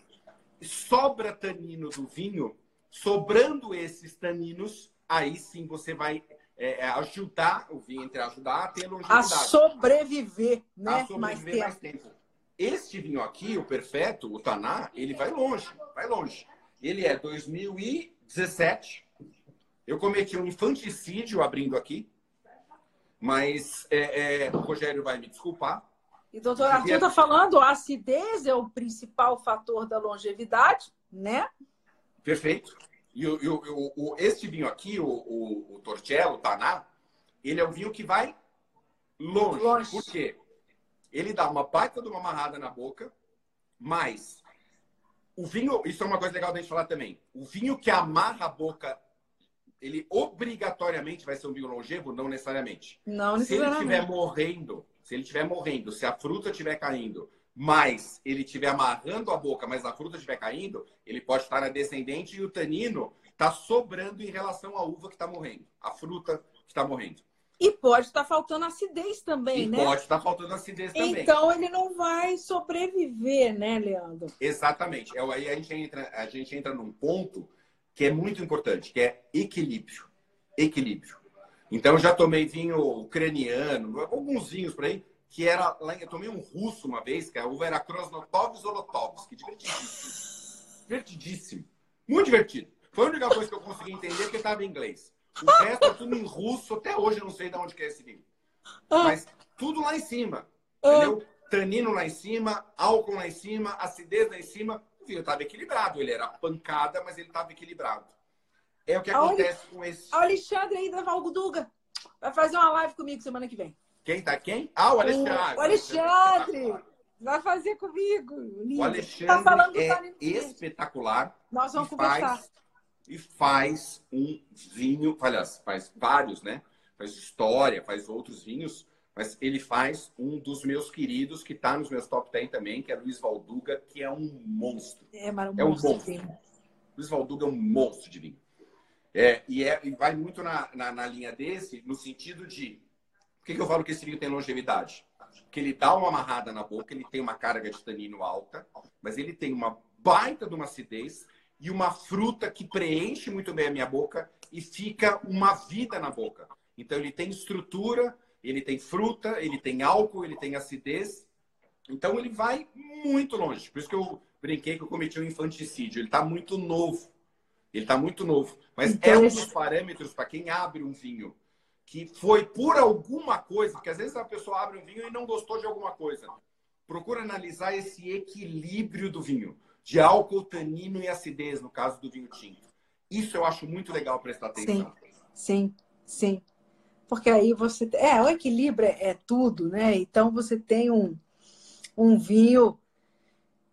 sobra tanino do vinho, sobrando esses taninos, aí sim você vai é, é, ajudar o vinho, entre ajudar a ter longevidade. A sobreviver, né? A sobreviver mais tempo. mais tempo. Este vinho aqui, o Perfeito, o Taná, ele vai longe, vai longe. Ele é 2017. Eu cometi um infanticídio abrindo aqui, mas é, é, o Rogério vai me desculpar. E doutor Arthur está falando, a acidez é o principal fator da longevidade, né? Perfeito. E o, o, o, este vinho aqui, o, o, o Torcello, o Taná, ele é um vinho que vai longe. longe. Por quê? Ele dá uma baita de uma amarrada na boca, mas o vinho, isso é uma coisa legal da gente falar também. O vinho que amarra a boca, ele obrigatoriamente vai ser um vinho longevo? Não necessariamente. Não necessariamente. Se ele estiver morrendo, se ele estiver morrendo, se a fruta estiver caindo, mas ele estiver amarrando a boca, mas a fruta estiver caindo, ele pode estar na descendente e o tanino está sobrando em relação à uva que está morrendo, a fruta que está morrendo. E pode estar faltando acidez também, e né? Pode estar faltando acidez também. Então ele não vai sobreviver, né, Leandro? Exatamente. É, aí a gente entra, a gente entra num ponto que é muito importante, que é equilíbrio. Equilíbrio. Então eu já tomei vinho ucraniano, alguns vinhos por aí, que era lá, eu tomei um russo uma vez, que a uva era Krasnotov Zolotovsk, divertidíssimo. divertidíssimo. Muito divertido. Foi a única coisa que eu consegui entender porque estava em inglês. O resto é tudo em russo. Até hoje eu não sei de onde que é esse vinho. Ah. Mas tudo lá em cima. Ah. Entendeu? Tanino lá em cima, álcool lá em cima, acidez lá em cima. O vinho estava equilibrado. Ele era pancada, mas ele estava equilibrado. É o que acontece com esse. O Alexandre aí da Valduga vai fazer uma live comigo semana que vem. Quem tá quem? Ah, o Alexandre. O Alexandre. Vai fazer comigo. Lindo. O Alexandre tá falando é espetacular. Nós vamos conversar. Faz e faz um vinho, aliás, faz vários, né? Faz história, faz outros vinhos, mas ele faz um dos meus queridos, que está nos meus top 10 também, que é Luiz Valduga, que é um monstro. É, mas um é um monstro. Luiz Valduga é um monstro de vinho. É, e, é, e vai muito na, na, na linha desse, no sentido de. Que, que eu falo que esse vinho tem longevidade? Porque ele dá uma amarrada na boca, ele tem uma carga de tanino alta, mas ele tem uma baita de uma acidez e uma fruta que preenche muito bem a minha boca e fica uma vida na boca. Então ele tem estrutura, ele tem fruta, ele tem álcool, ele tem acidez. Então ele vai muito longe. Por isso que eu brinquei que eu cometi um infanticídio. Ele está muito novo. Ele está muito novo. Mas então, é um dos parâmetros para quem abre um vinho que foi por alguma coisa, porque às vezes a pessoa abre um vinho e não gostou de alguma coisa. Procura analisar esse equilíbrio do vinho de álcool, tanino e acidez, no caso do vinho tinto. Isso eu acho muito legal prestar atenção. Sim, sim, sim. Porque aí você. É, o equilíbrio é, é tudo, né? Então você tem um, um vinho.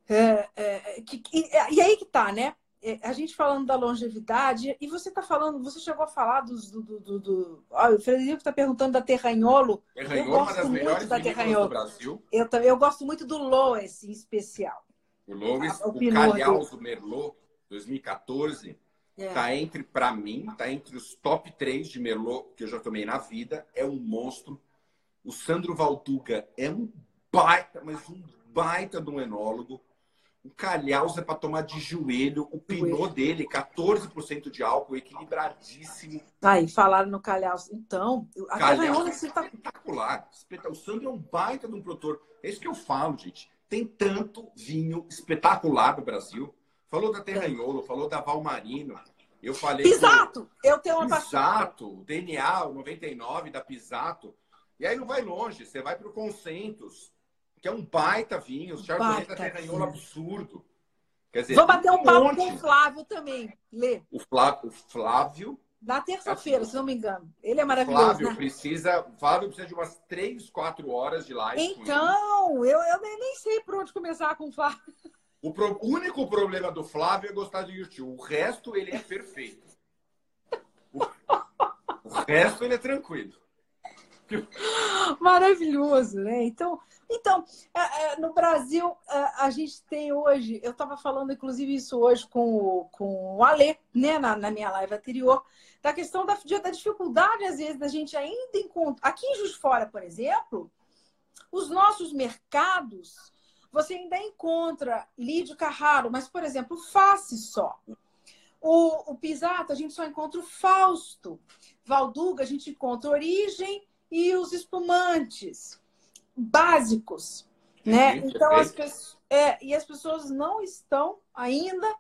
É, é, que, e, e aí que tá, né? É, a gente falando da longevidade, e você está falando, você chegou a falar dos, do, do, do, do... o Frederico está perguntando da Terranholo. Terranholo eu gosto muito da Terranholo. Do Brasil. Eu, também, eu gosto muito do Loess em especial. O Loures, ah, o, o Calhaus do Merlot 2014 está é. Tá entre, para mim, está entre os top 3 de Merlot que eu já tomei na vida. É um monstro. O Sandro Valduga é um baita, mas um baita de um enólogo. O Calhaus é para tomar de joelho. O Pinot dele, 14% de álcool, equilibradíssimo. Aí, falaram no Calhaus. Então, a Calhaus é espetacular. O Sandro é um baita de um produtor. É isso que eu falo, gente tem tanto vinho espetacular no Brasil. Falou da Terranholo, falou da Valmarino. Eu falei. Pisato! Eu tenho uma Pisato, DNA 99 da Pisato. E aí não vai longe, você vai para o Concentos. Que é um baita vinho. O Chardonnay da Terranhola absurdo. Quer dizer, Vou bater um, um papo monte. com o Flávio também. Lê. O Flávio, o Flávio na terça-feira, se não me engano. Ele é maravilhoso. Flávio né? precisa. Flávio precisa de umas 3, 4 horas de live. Então, eu, eu nem, nem sei por onde começar com o Flávio. O pro, único problema do Flávio é gostar de YouTube. O resto, ele é perfeito. O, o resto, ele é tranquilo. Maravilhoso, né? Então, então, é, é, no Brasil, é, a gente tem hoje, eu estava falando inclusive isso hoje com o, com o Alê, né, na, na minha live anterior, da questão da, da dificuldade, às vezes, da gente ainda encontrar. Aqui em Juiz Fora, por exemplo, os nossos mercados, você ainda encontra Lídio Carraro, mas, por exemplo, Face só. O, o Pisato, a gente só encontra o Fausto. Valduga, a gente encontra Origem e os espumantes básicos, né? Então as pessoas, é, e as pessoas não estão ainda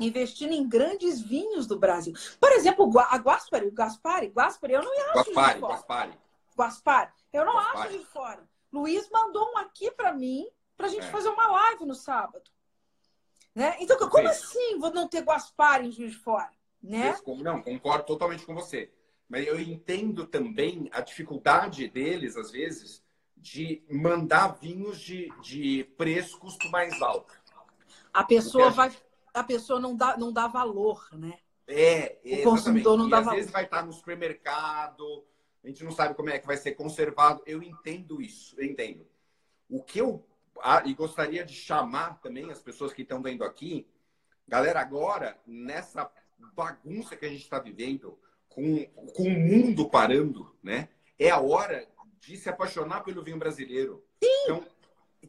investindo em grandes vinhos do Brasil. Por exemplo, a Guaspari, o Gaspari, Guaspari, eu não acho Guaspari, de fora. Guaspari. Guaspari, eu não Guaspari. acho de fora. Luiz mandou um aqui para mim para a gente é. fazer uma live no sábado. Né? Então, como assim vou não ter Guaspari em Juiz de Fora? Né? Não, concordo totalmente com você. Mas eu entendo também a dificuldade deles, às vezes, de mandar vinhos de, de preço, custo mais alto. A pessoa vai. A pessoa não dá, não dá valor, né? É, o consumidor não e dá às valor. vezes vai estar no supermercado, a gente não sabe como é que vai ser conservado. Eu entendo isso, eu entendo. O que eu ah, e gostaria de chamar também as pessoas que estão vendo aqui, galera, agora, nessa bagunça que a gente está vivendo, com, com o mundo parando, né? É a hora de se apaixonar pelo vinho brasileiro. Sim. Então,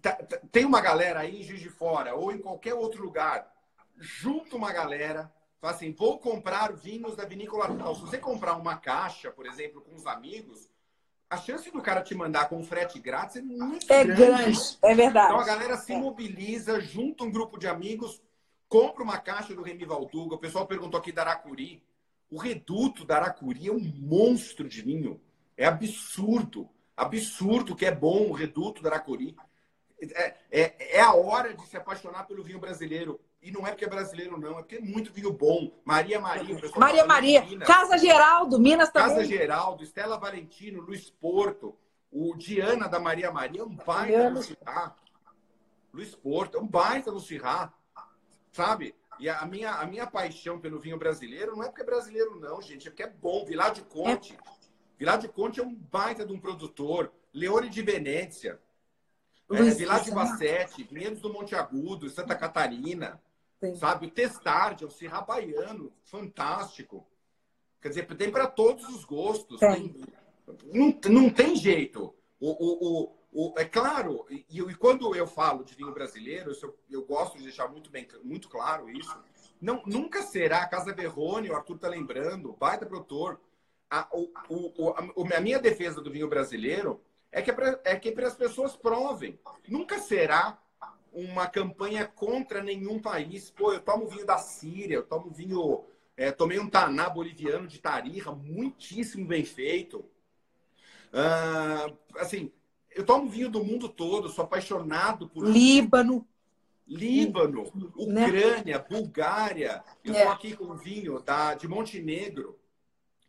tá, tá, tem uma galera aí em Juiz de Fora ou em qualquer outro lugar, junta uma galera, fala assim, vou comprar vinhos da vinícola tal. Se você comprar uma caixa, por exemplo, com os amigos, a chance do cara te mandar com frete grátis é muito é grande. grande. É verdade. Então a galera se é. mobiliza, junta um grupo de amigos, compra uma caixa do Remy Valduga. O pessoal perguntou aqui da Aracuri. O reduto da Aracuri é um monstro de vinho. É absurdo absurdo que é bom o reduto da Aracuri. É, é, é, a hora de se apaixonar pelo vinho brasileiro. E não é porque é brasileiro, não, é porque é muito vinho bom. Maria Maria, Maria Maria, Minas, Casa Geraldo, Minas também. Casa Geraldo, Estela Valentino, Luiz Porto, o Diana da Maria Maria, é um baita no Cirrá. Luiz Porto, é um baita no Cirrá. Sabe? E a minha, a minha paixão pelo vinho brasileiro não é porque é brasileiro, não, gente. É porque é bom. Vilar de Conte. É Vilar de Conte é um baita de um produtor. Leone de Venécia. É, Vilar de Bassete, Vinhedos do Monte Agudo, Santa Catarina. Sim. Sabe? O Testarde, é o Serra Baiano. Fantástico. Quer dizer, tem para todos os gostos. Tem, não, não tem jeito. O, o, o, o, é claro, e, e, quando eu falo de vinho brasileiro, eu, eu gosto de deixar muito, bem, muito claro isso. Não, nunca será a Casa Berrone, o Arthur está lembrando, baita produtor, a, o, o, a, a minha defesa do vinho brasileiro é que é para é que é as pessoas provem. Nunca será uma campanha contra nenhum país. Pô, eu tomo vinho da Síria, eu tomo vinho. É, tomei um taná boliviano de Tarija, muitíssimo bem feito. Uh, assim, eu tomo vinho do mundo todo, sou apaixonado por. Líbano. Líbano, né? Ucrânia, Bulgária. Eu estou é. aqui com vinho da, de Montenegro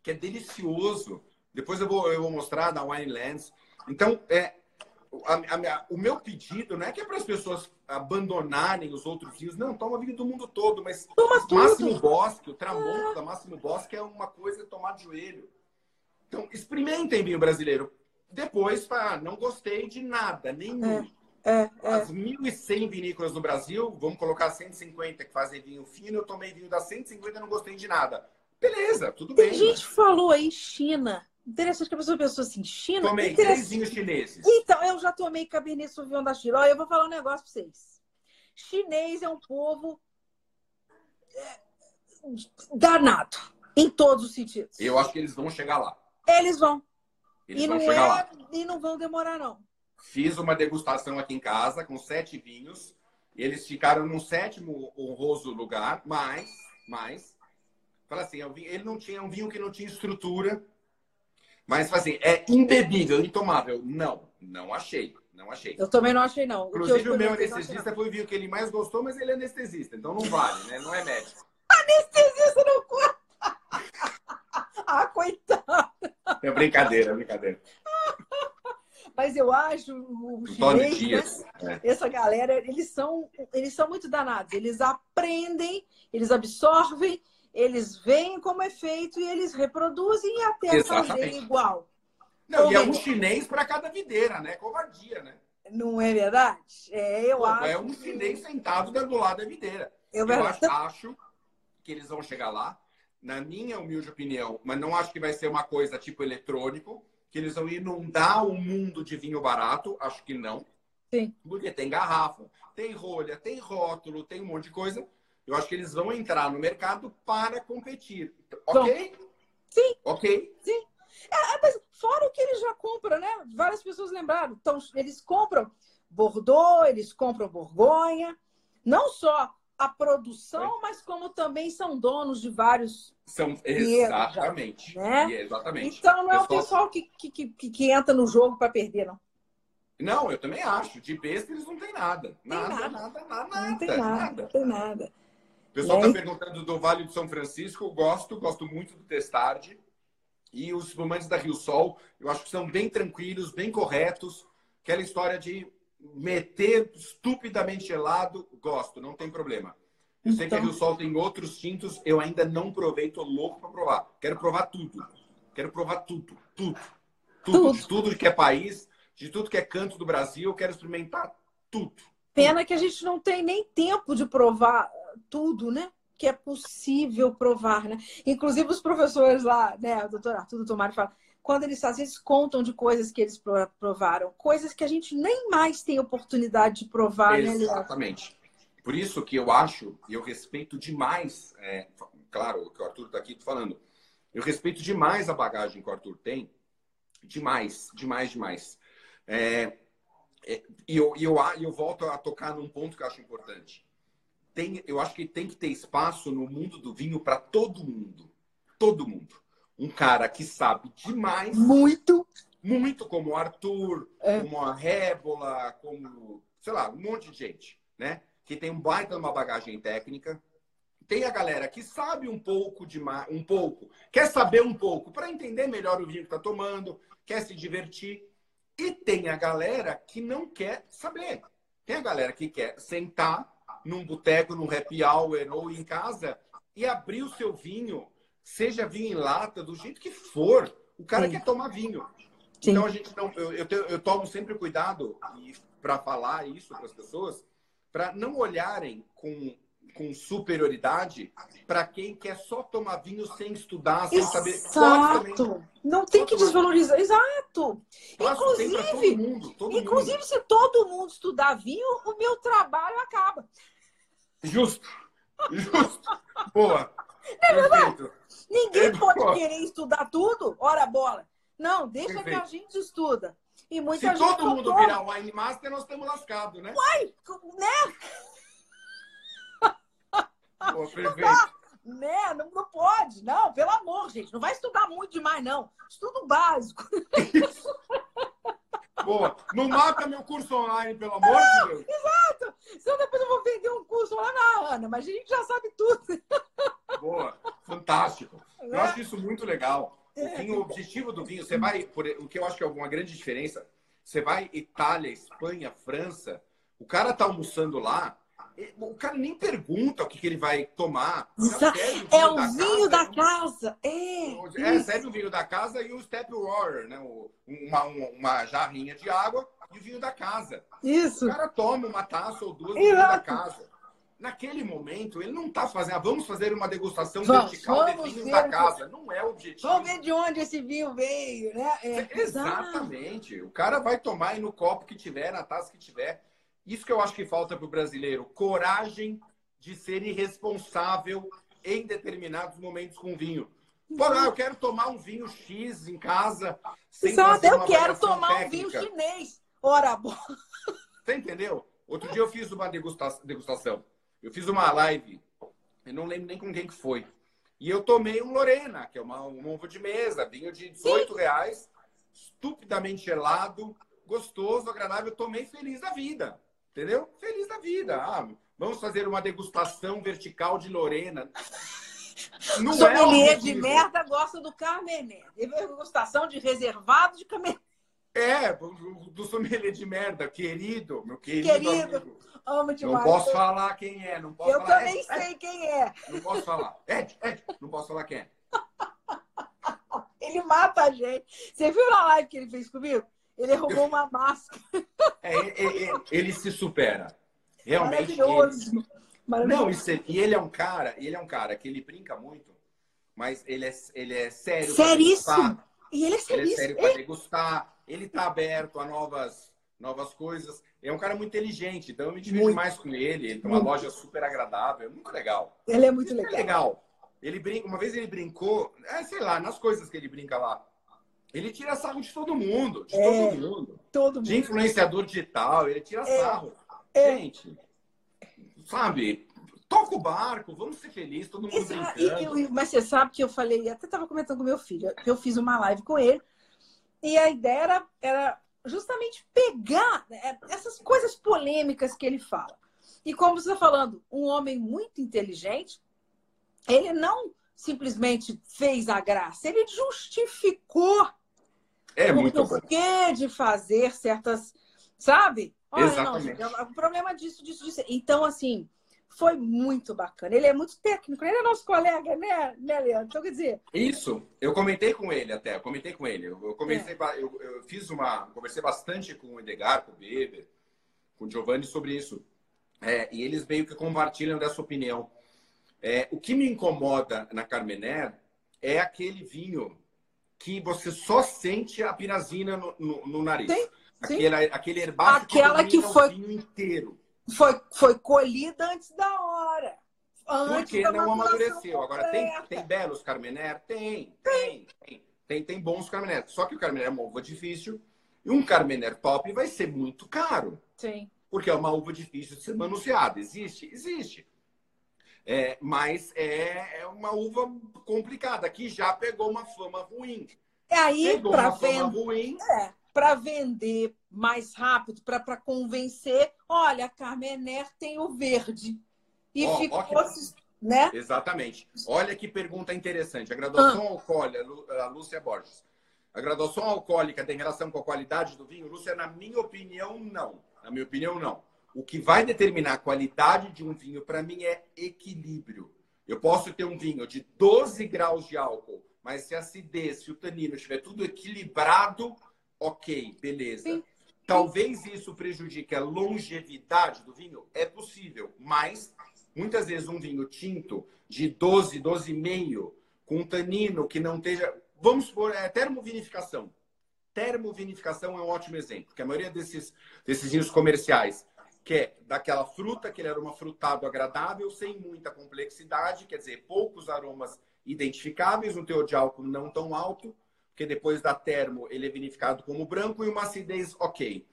que é delicioso. Depois eu vou, eu vou mostrar da Winelands. Então, é, a, a, o meu pedido não é que é para as pessoas abandonarem os outros vinhos. Não, toma vinho do mundo todo, mas toma Máximo tudo. Bosque, o Tramonto da Máximo Bosque é uma coisa tomar de joelho. Então, experimentem vinho brasileiro. Depois, ah, não gostei de nada, nenhum. É, é, As 1.100 vinícolas no Brasil, vamos colocar 150 que fazem vinho fino, eu tomei vinho das 150 e não gostei de nada. Beleza, tudo Tem bem. Tem gente falou aí China. Interessante que a pessoa pensou assim, China. Tomei três vinhos chineses. Então, eu já tomei Cabernet Sauvignon da China. Olha, eu vou falar um negócio pra vocês. Chinês é um povo é, danado, em todos os sentidos. Eu acho que eles vão chegar lá. Eles vão. Eles e vão não é, lá. E não vão demorar, não. Fiz uma degustação aqui em casa com sete vinhos. Eles ficaram no sétimo honroso lugar, mas, mas Fala assim, é ele não tinha um vinho que não tinha estrutura, mas assim, é imbebível, intomável. Não, não achei. Não achei. Eu também não achei, não. Inclusive, o, o meu anestesista foi o vinho que ele mais gostou, mas ele é anestesista, então não vale, né? Não é médico. Anestesista não conta! ah, coitado! É brincadeira, é brincadeira. Mas eu acho o chinês, né? é. essa galera, eles são, eles são muito danados. Eles aprendem, eles absorvem, eles veem como é feito e eles reproduzem e até fazem igual. Não, e é um chinês para cada videira, né? Covardia, né? Não é verdade? É, eu Pô, acho. É um chinês sentado do lado da videira. Eu, eu acho que eles vão chegar lá, na minha humilde opinião, mas não acho que vai ser uma coisa tipo eletrônico, que eles vão inundar o mundo de vinho barato, acho que não. Sim. Porque tem garrafa, tem rolha, tem rótulo, tem um monte de coisa. Eu acho que eles vão entrar no mercado para competir. Ok? Sim. Ok? Sim. É, é, mas fora o que eles já compram, né? Várias pessoas lembraram. Então, eles compram Bordeaux, eles compram Borgonha. Não só a produção, mas como também são donos de vários. São exatamente. Já, né? exatamente. Então não é o pessoal que, que, que, que entra no jogo para perder, não. Não, eu também acho. De besta eles não tem nada. Nada, nada, nada, nada. Não tem nada, nada. Não tem nada. O pessoal está perguntando do Vale de São Francisco. Gosto, gosto muito do Testarde. E os espumantes da Rio Sol, eu acho que são bem tranquilos, bem corretos. Aquela história de meter estupidamente gelado, gosto, não tem problema. Eu então... sei que a então. Rio Sol tem outros tintos, eu ainda não provei, tô louco para provar. Quero provar tudo. Quero provar tudo, tudo. Tudo, tudo. de tudo que é país, de tudo que é canto do Brasil, quero experimentar tudo. Pena que a gente não tem nem tempo de provar tudo, né? que é possível provar, né? Inclusive os professores lá, né, o doutor Arthur, Mário fala, quando eles às vezes contam de coisas que eles provaram, coisas que a gente nem mais tem oportunidade de provar, Exatamente. né, Exatamente. Por isso que eu acho, e eu respeito demais, é, claro, o que o Arthur está aqui falando, eu respeito demais a bagagem que o Arthur tem, demais, demais, demais. É, é, e eu, eu, eu volto a tocar num ponto que eu acho importante tem, eu acho que tem que ter espaço no mundo do vinho para todo mundo. Todo mundo. Um cara que sabe demais. Muito. Muito, como o Arthur, é. como a Rébola, como, sei lá, um monte de gente, né? Que tem um baita uma bagagem técnica. Tem a galera que sabe um pouco de um pouco, quer saber um pouco para entender melhor o vinho que está tomando, quer se divertir. E tem a galera que não quer saber. Tem a galera que quer sentar num boteco, num happy hour ou em casa e abrir o seu vinho, seja vinho em lata, do jeito que for. O cara Sim. quer tomar vinho. Sim. Então a gente não, eu, eu, eu tomo sempre cuidado para falar isso para as pessoas, para não olharem com, com superioridade para quem quer só tomar vinho sem estudar, sem Exato. saber. Exato. Não tem que desvalorizar. Exato. inclusive, todo mundo, todo inclusive mundo. se todo mundo estudar vinho, o meu trabalho acaba. Justo. Justo. Boa. É verdade. Ninguém pode querer estudar tudo. Ora, bola. Não, deixa Perfeito. que a gente estuda. E muita Se gente todo mundo virar wine master, nós estamos lascados, né? Uai, né? Pô, perfeito. Não né? Não, não pode. Não, pelo amor, gente. Não vai estudar muito demais, não. Estudo básico. Isso. Boa. Não mata meu curso online, pelo amor não, de Deus. Exato. Senão depois eu vou vender um curso lá na Ana, mas a gente já sabe tudo. Boa. Fantástico. Eu é. acho isso muito legal. O, vinho, o objetivo do vinho, você vai, por, o que eu acho que é uma grande diferença, você vai Itália, Espanha, França, o cara tá almoçando lá, o cara nem pergunta o que, que ele vai tomar. É o vinho da casa. É, é serve o vinho da casa e o step water, né? Uma, uma jarrinha de água e o vinho da casa. Isso. O cara toma uma taça ou duas do vinho da casa. Naquele momento, ele não está fazendo, ah, vamos fazer uma degustação vamos, vertical vamos de vinho da casa. Não é o objetivo. Vamos ver de onde esse vinho veio, né? É, Exatamente. O cara vai tomar aí no copo que tiver, na taça que tiver. Isso que eu acho que falta para o brasileiro: coragem de ser irresponsável em determinados momentos com vinho. Pô, ah, eu quero tomar um vinho X em casa. Sem Exato, eu quero tomar técnica. um vinho chinês. Ora, bom. Você entendeu? Outro dia eu fiz uma degustação. Eu fiz uma live, eu não lembro nem com quem que foi. E eu tomei um Lorena, que é uma, um ovo de mesa, vinho de 18 Sim. reais, estupidamente gelado, gostoso, agradável, tomei feliz da vida. Entendeu? Feliz da vida. Ah, vamos fazer uma degustação vertical de Lorena. Não Sommelier é de merda gosta do Carmené. Degustação de reservado de Carmené. É, do sommelier de merda, querido, meu querido. Querido, amigo. amo demais. Não posso falar quem é, não posso Eu falar. também Ed, sei Ed, quem é. Não posso falar. Ed, Ed, não posso falar quem é. Ele mata a gente. Você viu na live que ele fez comigo? Ele roubou uma máscara. É, é, é, ele se supera. Realmente. Maravilhoso. Ele... Maravilhoso. Não, isso e ele é um cara, ele é um cara que ele brinca muito, mas ele é, ele é sério. Seríssimo. E ele é seríssimo. Ele é sério para degustar. Ele está aberto a novas, novas coisas. É um cara muito inteligente, então eu me divirto mais com ele. Ele tem uma muito. loja super agradável, é muito legal. Ele é muito legal. É legal. Ele brinca, uma vez ele brincou, é, sei lá, nas coisas que ele brinca lá. Ele tira sarro de todo mundo, de é, todo mundo. Todo mundo. De influenciador digital, ele tira é, sarro. É. Gente, sabe? Toca o barco, vamos ser felizes, todo mundo Exato. brincando. E, mas você sabe que eu falei, até estava comentando com meu filho, que eu fiz uma live com ele, e a ideia era, era justamente pegar né, essas coisas polêmicas que ele fala. E como você está falando, um homem muito inteligente, ele não simplesmente fez a graça, ele justificou é muito o porquê de fazer certas, sabe? Olha, Exatamente. Não, o problema disso, disso, disso. Então, assim, foi muito bacana. Ele é muito técnico, ele é nosso colega, né, né Leandro? Então, quer dizer. Isso, eu comentei com ele até, eu comentei com ele. Eu, comecei, é. eu, eu, fiz uma. Conversei bastante com o Edgar, com o Beber, com o Giovanni sobre isso. É, e eles meio que compartilham dessa opinião. É, o que me incomoda na Carmener é aquele vinho que você só sente a pirazina no, no, no nariz. Sim, aquele, sim. aquele herbáceo Aquela que, que foi inteiro. Foi, foi colhida antes da hora. Antes Porque não amadureceu. Agora, tem, tem belos Carmener? Tem, tem, tem. Tem, tem bons Carmener. Só que o Carmener é uma uva difícil. E um Carmener top vai ser muito caro. Sim. Porque é uma uva difícil de ser manuseada. Existe? Existe. É, mas é, é uma uva complicada, que já pegou uma fama ruim. É aí, para vender, é, para vender mais rápido, para convencer, olha, a Carmener tem o verde. E oh, ficou, né? Exatamente. Olha que pergunta interessante. A graduação ah. alcoólica, a Lúcia Borges. A graduação alcoólica tem relação com a qualidade do vinho? Lúcia, na minha opinião, não. Na minha opinião, não. O que vai determinar a qualidade de um vinho, para mim, é equilíbrio. Eu posso ter um vinho de 12 graus de álcool, mas se a acidez, se o tanino estiver tudo equilibrado, ok, beleza. Sim. Talvez isso prejudique a longevidade do vinho? É possível, mas muitas vezes um vinho tinto de 12, 12,5, com tanino que não esteja. Vamos supor, é termovinificação. Termovinificação é um ótimo exemplo, porque a maioria desses, desses vinhos comerciais que é daquela fruta, que ele era uma frutado agradável, sem muita complexidade, quer dizer, poucos aromas identificáveis, um teor de álcool não tão alto, porque depois da termo ele é vinificado como branco e uma acidez ok.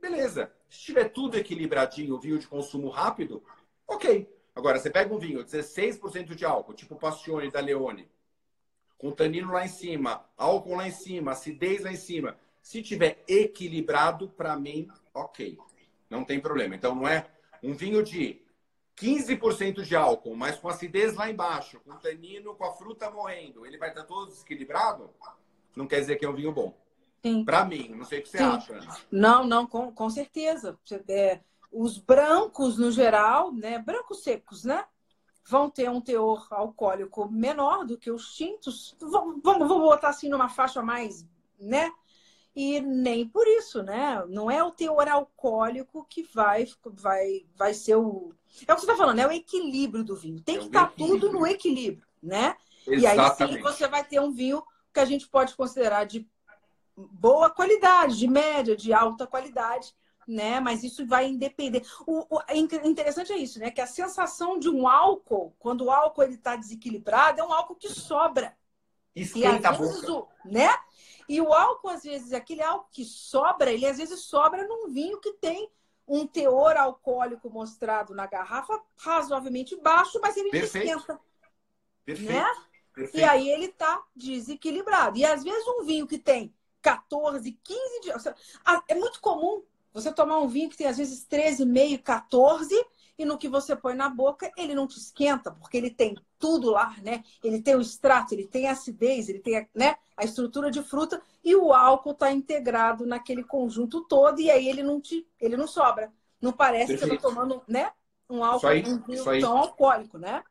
Beleza. Se tiver tudo equilibradinho, vinho de consumo rápido, ok. Agora, você pega um vinho 16% de álcool, tipo Passione da Leone, com tanino lá em cima, álcool lá em cima, acidez lá em cima. Se tiver equilibrado, para mim, ok. Não tem problema. Então, não é um vinho de 15% de álcool, mas com acidez lá embaixo, com tanino, com a fruta morrendo, ele vai estar todo desequilibrado? Não quer dizer que é um vinho bom. Para mim, não sei o que você Sim. acha. Não, não, com, com certeza. É, os brancos, no geral, né, brancos secos, né? Vão ter um teor alcoólico menor do que os tintos. Vamos, vamos botar assim numa faixa mais, né? E nem por isso, né? Não é o teor alcoólico que vai, vai, vai ser o. É o que você está falando, é o equilíbrio do vinho. Tem é que estar tá tudo no equilíbrio, né? Exatamente. E aí sim você vai ter um vinho que a gente pode considerar de boa qualidade, de média, de alta qualidade, né? Mas isso vai independer. O, o interessante é isso, né? Que a sensação de um álcool, quando o álcool ele está desequilibrado, é um álcool que sobra. Esquenta e às vezes, o, né? E o álcool, às vezes, aquele álcool que sobra, ele às vezes sobra num vinho que tem um teor alcoólico mostrado na garrafa razoavelmente baixo, mas ele Perfeito. esquenta. Perfeito. Né? Perfeito. E aí ele está desequilibrado. E às vezes um vinho que tem 14, 15 dias. É muito comum você tomar um vinho que tem às vezes 13,5, 14, e no que você põe na boca, ele não te esquenta, porque ele tem tudo lá, né? Ele tem o extrato, ele tem a acidez, ele tem né, a estrutura de fruta, e o álcool está integrado naquele conjunto todo, e aí ele não te, ele não sobra. Não parece Perfeito. que você está tomando, né? Um álcool aí, um tão alcoólico, né?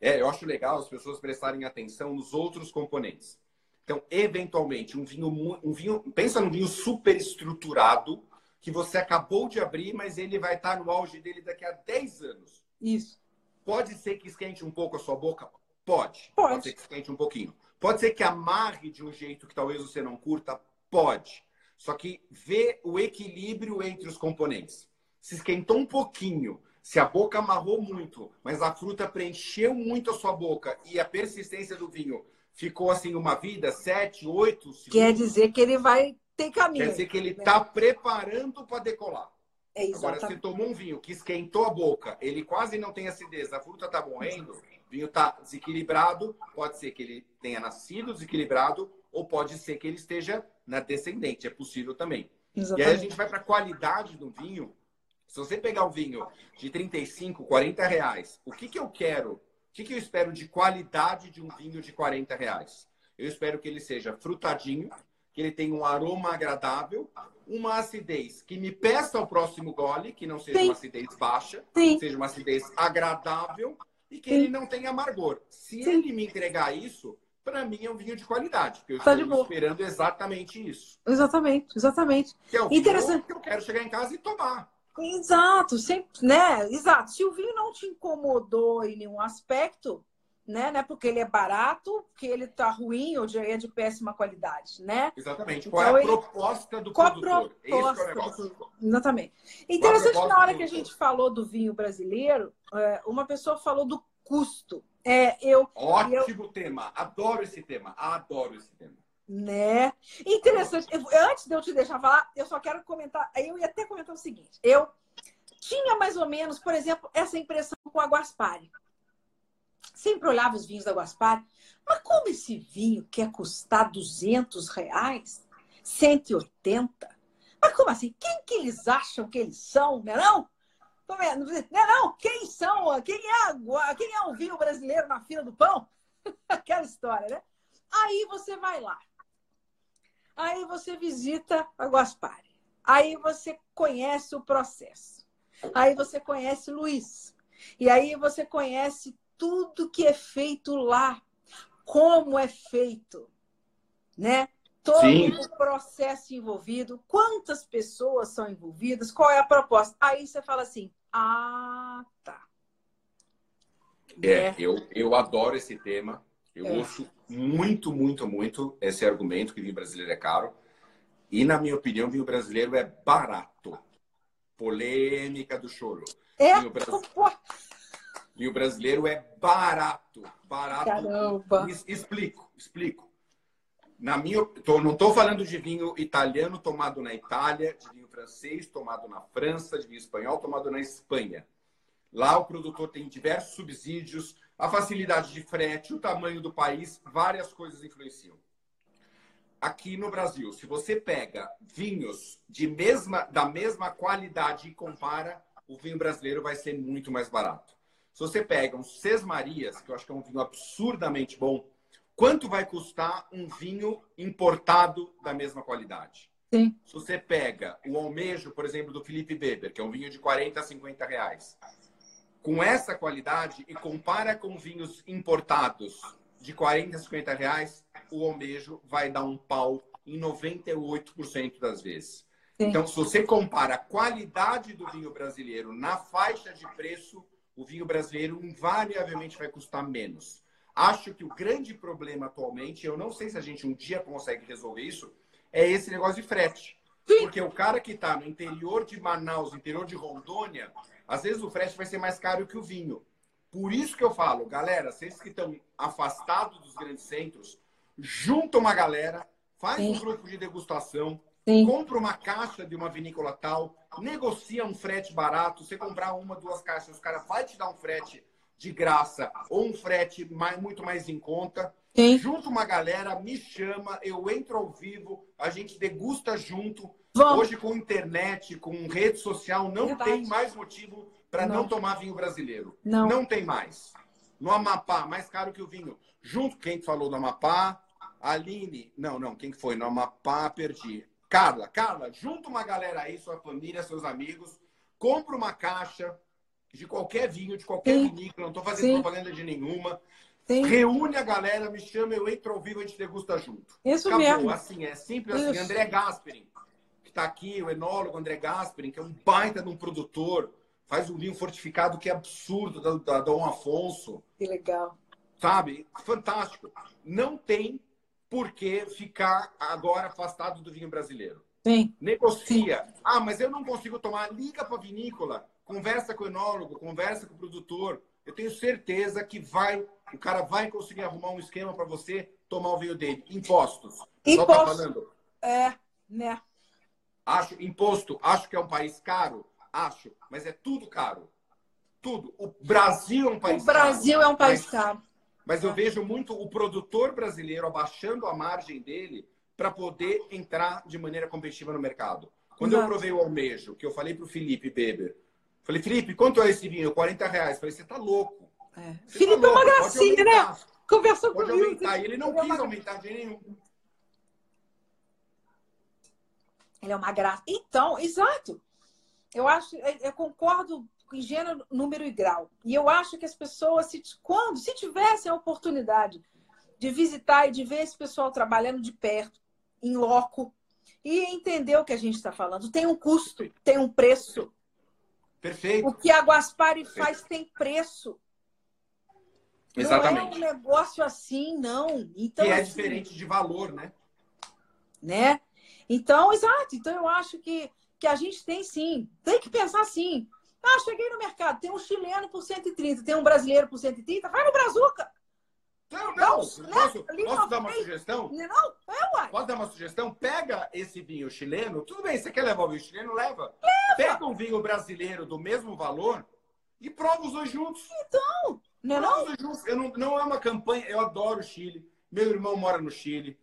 É, eu acho legal as pessoas prestarem atenção nos outros componentes. Então, eventualmente, um vinho, um vinho, pensa num vinho super estruturado, que você acabou de abrir, mas ele vai estar no auge dele daqui a 10 anos. Isso. Pode ser que esquente um pouco a sua boca? Pode. Pode. Pode ser que esquente um pouquinho. Pode ser que amarre de um jeito que talvez você não curta? Pode. Só que vê o equilíbrio entre os componentes. Se esquentou um pouquinho, se a boca amarrou muito, mas a fruta preencheu muito a sua boca e a persistência do vinho ficou assim uma vida, sete, oito segundos. Quer dizer que ele vai tem caminho. Quer dizer que ele está né? preparando para decolar. É. Agora, se tomou um vinho que esquentou a boca, ele quase não tem acidez, a fruta está morrendo, o vinho está desequilibrado, pode ser que ele tenha nascido desequilibrado ou pode ser que ele esteja na descendente, é possível também. Exatamente. E aí a gente vai para a qualidade do vinho. Se você pegar um vinho de 35, 40 reais, o que, que eu quero? O que, que eu espero de qualidade de um vinho de 40 reais? Eu espero que ele seja frutadinho, que ele tenha um aroma agradável, uma acidez que me peça o próximo gole, que não seja Sim. uma acidez baixa, Sim. seja uma acidez agradável e que Sim. ele não tenha amargor. Se ele me entregar isso, para mim é um vinho de qualidade, porque eu tá estou esperando exatamente isso. Exatamente, exatamente. Que é o Interessante. que eu quero chegar em casa e tomar. Exato, sempre, né? Exato. Se o vinho não te incomodou em nenhum aspecto, né? Não é porque ele é barato que ele está ruim ou de, é de péssima qualidade, né? Exatamente. Qual então, é a proposta do qual produtor? A proposta é do... Exatamente. Interessante na hora que a gente falou do vinho brasileiro, é, uma pessoa falou do custo. É, eu, Ótimo eu... tema. Adoro esse tema. Adoro esse tema. Né? Interessante. Eu, antes de eu te deixar falar, eu só quero comentar. Eu ia até comentar o seguinte. Eu tinha mais ou menos, por exemplo, essa impressão com a Guaspari sempre olhava os vinhos da Guaspar. Mas como esse vinho quer custar 200 reais? 180? Mas como assim? Quem que eles acham que eles são, não é não? É, é não? Quem são? Quem é, quem é o vinho brasileiro na fila do pão? Aquela história, né? Aí você vai lá. Aí você visita a Guaspari. Aí você conhece o processo. Aí você conhece Luiz. E aí você conhece tudo que é feito lá, como é feito, né? Todo Sim. o processo envolvido, quantas pessoas são envolvidas, qual é a proposta. Aí você fala assim: ah, tá. É, né? eu, eu adoro esse tema. Eu é. ouço muito, muito, muito esse argumento que vinho brasileiro é caro. E, na minha opinião, vinho brasileiro é barato. Polêmica do choro. É? Vinho, Vinho brasileiro é barato. Barato. Caramba. Explico, explico. Na minha, tô, não estou falando de vinho italiano tomado na Itália, de vinho francês tomado na França, de vinho espanhol tomado na Espanha. Lá o produtor tem diversos subsídios, a facilidade de frete, o tamanho do país, várias coisas influenciam. Aqui no Brasil, se você pega vinhos de mesma, da mesma qualidade e compara, o vinho brasileiro vai ser muito mais barato. Se você pega um Ses Marias, que eu acho que é um vinho absurdamente bom, quanto vai custar um vinho importado da mesma qualidade? Sim. Se você pega o almejo, por exemplo, do Felipe Weber, que é um vinho de 40 a 50 reais, com essa qualidade e compara com vinhos importados de 40 a 50 reais, o almejo vai dar um pau em 98% das vezes. Sim. Então, se você compara a qualidade do vinho brasileiro na faixa de preço o vinho brasileiro invariavelmente vai custar menos. Acho que o grande problema atualmente, eu não sei se a gente um dia consegue resolver isso, é esse negócio de frete. Porque o cara que está no interior de Manaus, interior de Rondônia, às vezes o frete vai ser mais caro que o vinho. Por isso que eu falo, galera, vocês que estão afastados dos grandes centros, junta uma galera, faz um grupo de degustação, Sim. compra uma caixa de uma vinícola tal, negocia um frete barato. Você comprar uma, duas caixas, os caras vai te dar um frete de graça ou um frete mais, muito mais em conta. Sim. Junta uma galera, me chama, eu entro ao vivo, a gente degusta junto. Vamos. Hoje, com internet, com rede social, não Verdade. tem mais motivo para não. não. tomar vinho brasileiro. Não. Não tem mais. No Amapá, mais caro que o vinho. Junto, quem falou do Amapá? Aline. Não, não, quem foi? No Amapá, perdi. Carla, Carla, junta uma galera aí, sua família, seus amigos, compra uma caixa de qualquer vinho, de qualquer Sim. vinícola, não estou fazendo Sim. propaganda de nenhuma. Sim. Reúne a galera, me chama, eu entro ao vivo, a gente degusta junto. Isso Acabou. mesmo. Assim, é simples assim. Isso. assim. André Gasperin, que está aqui, o enólogo André Gasperin, que é um baita de um produtor, faz um vinho fortificado que é absurdo, da, da Dom Afonso. Que legal. Sabe? Fantástico. Não tem por que ficar agora afastado do vinho brasileiro. Sim. Negocia. Sim. Ah, mas eu não consigo tomar. Liga para a vinícola, conversa com o enólogo, conversa com o produtor. Eu tenho certeza que vai, o cara vai conseguir arrumar um esquema para você tomar o vinho dele. Impostos. Imposto. Só tá falando. É, né? Acho imposto, acho que é um país caro, acho, mas é tudo caro. Tudo. O Brasil é um país caro. O Brasil caro, é um país mas, caro. Mas eu vejo muito o produtor brasileiro abaixando a margem dele para poder entrar de maneira competitiva no mercado. Quando Exato. eu provei o almejo, que eu falei para o Felipe Beber, falei, Felipe, quanto é esse vinho? 40 reais. Falei, você tá louco. É. Felipe tá louco. é uma gracinha, né? Conversou pode comigo. Aumentar. E ele não quis aumentar de nenhum. Ele é uma graça. Então, exato. Eu acho, eu concordo em gênero, número e grau. E eu acho que as pessoas, se, quando, se tivessem a oportunidade de visitar e de ver esse pessoal trabalhando de perto, em loco, e entender o que a gente está falando. Tem um custo, tem um preço. Perfeito. O que a Guaspari faz tem preço. Exatamente. Não é um negócio assim, não. Então, que é assim, diferente de valor, né? Né? Então, exato. Então, eu acho que, que a gente tem sim. Tem que pensar assim. Ah, cheguei no mercado, tem um chileno por 130, tem um brasileiro por 130, vai no Brazuca. Não, não. Posso, né? posso dar uma sugestão? Não, é, uai. Posso dar uma sugestão? Pega esse vinho chileno. Tudo bem, você quer levar o vinho chileno? Leva. Leva. Pega um vinho brasileiro do mesmo valor e prova os dois juntos. Então, não é não? Juntos. Eu não, não é uma campanha. Eu adoro o Chile. Meu irmão mora no Chile.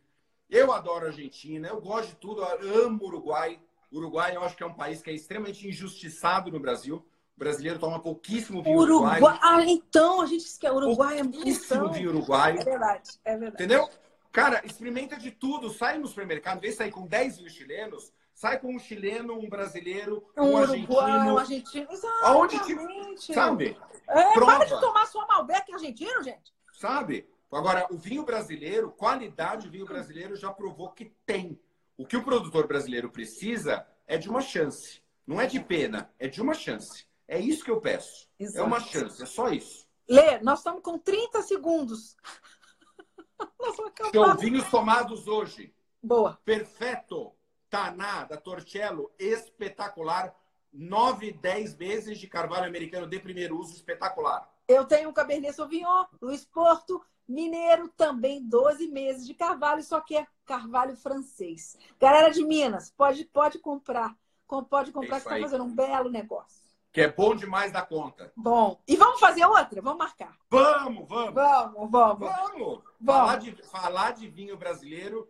Eu adoro a Argentina. Eu gosto de tudo. Amo o Uruguai. O Uruguai eu acho que é um país que é extremamente injustiçado no Brasil. O brasileiro toma pouquíssimo vinho Uruguai. Uruguai. Ah, então, a gente esquece. que Uruguai é pouquíssimo vinho Uruguai. É verdade, é verdade. Entendeu? Cara, experimenta de tudo. Sai no supermercado, vê sair com 10 vinhos chilenos, sai com um chileno, um brasileiro, um, um argentino. Um argentino. Exatamente. Aonde sabe? É, Prova. para de tomar sua Malbec argentino, gente. Sabe? Agora, o vinho brasileiro, qualidade do vinho brasileiro já provou que tem. O que o produtor brasileiro precisa é de uma chance. Não é de pena, é de uma chance. É isso que eu peço. Exato. É uma chance, é só isso. Lê, nós estamos com 30 segundos. Show, vinhos tomados hoje. Boa. Perfeito. Taná, da Torcello, espetacular. 9, 10 meses de carvalho americano de primeiro uso, espetacular. Eu tenho um Cabernet Sauvignon, Luiz Porto, mineiro, também 12 meses de carvalho, só que é carvalho francês. Galera de Minas, pode, pode comprar. Pode comprar, é que está fazendo um belo negócio. Que é bom demais da conta. Bom. E vamos fazer outra? Vamos marcar. Vamos, vamos. Vamos, vamos. Vamos. Falar, de, falar de vinho brasileiro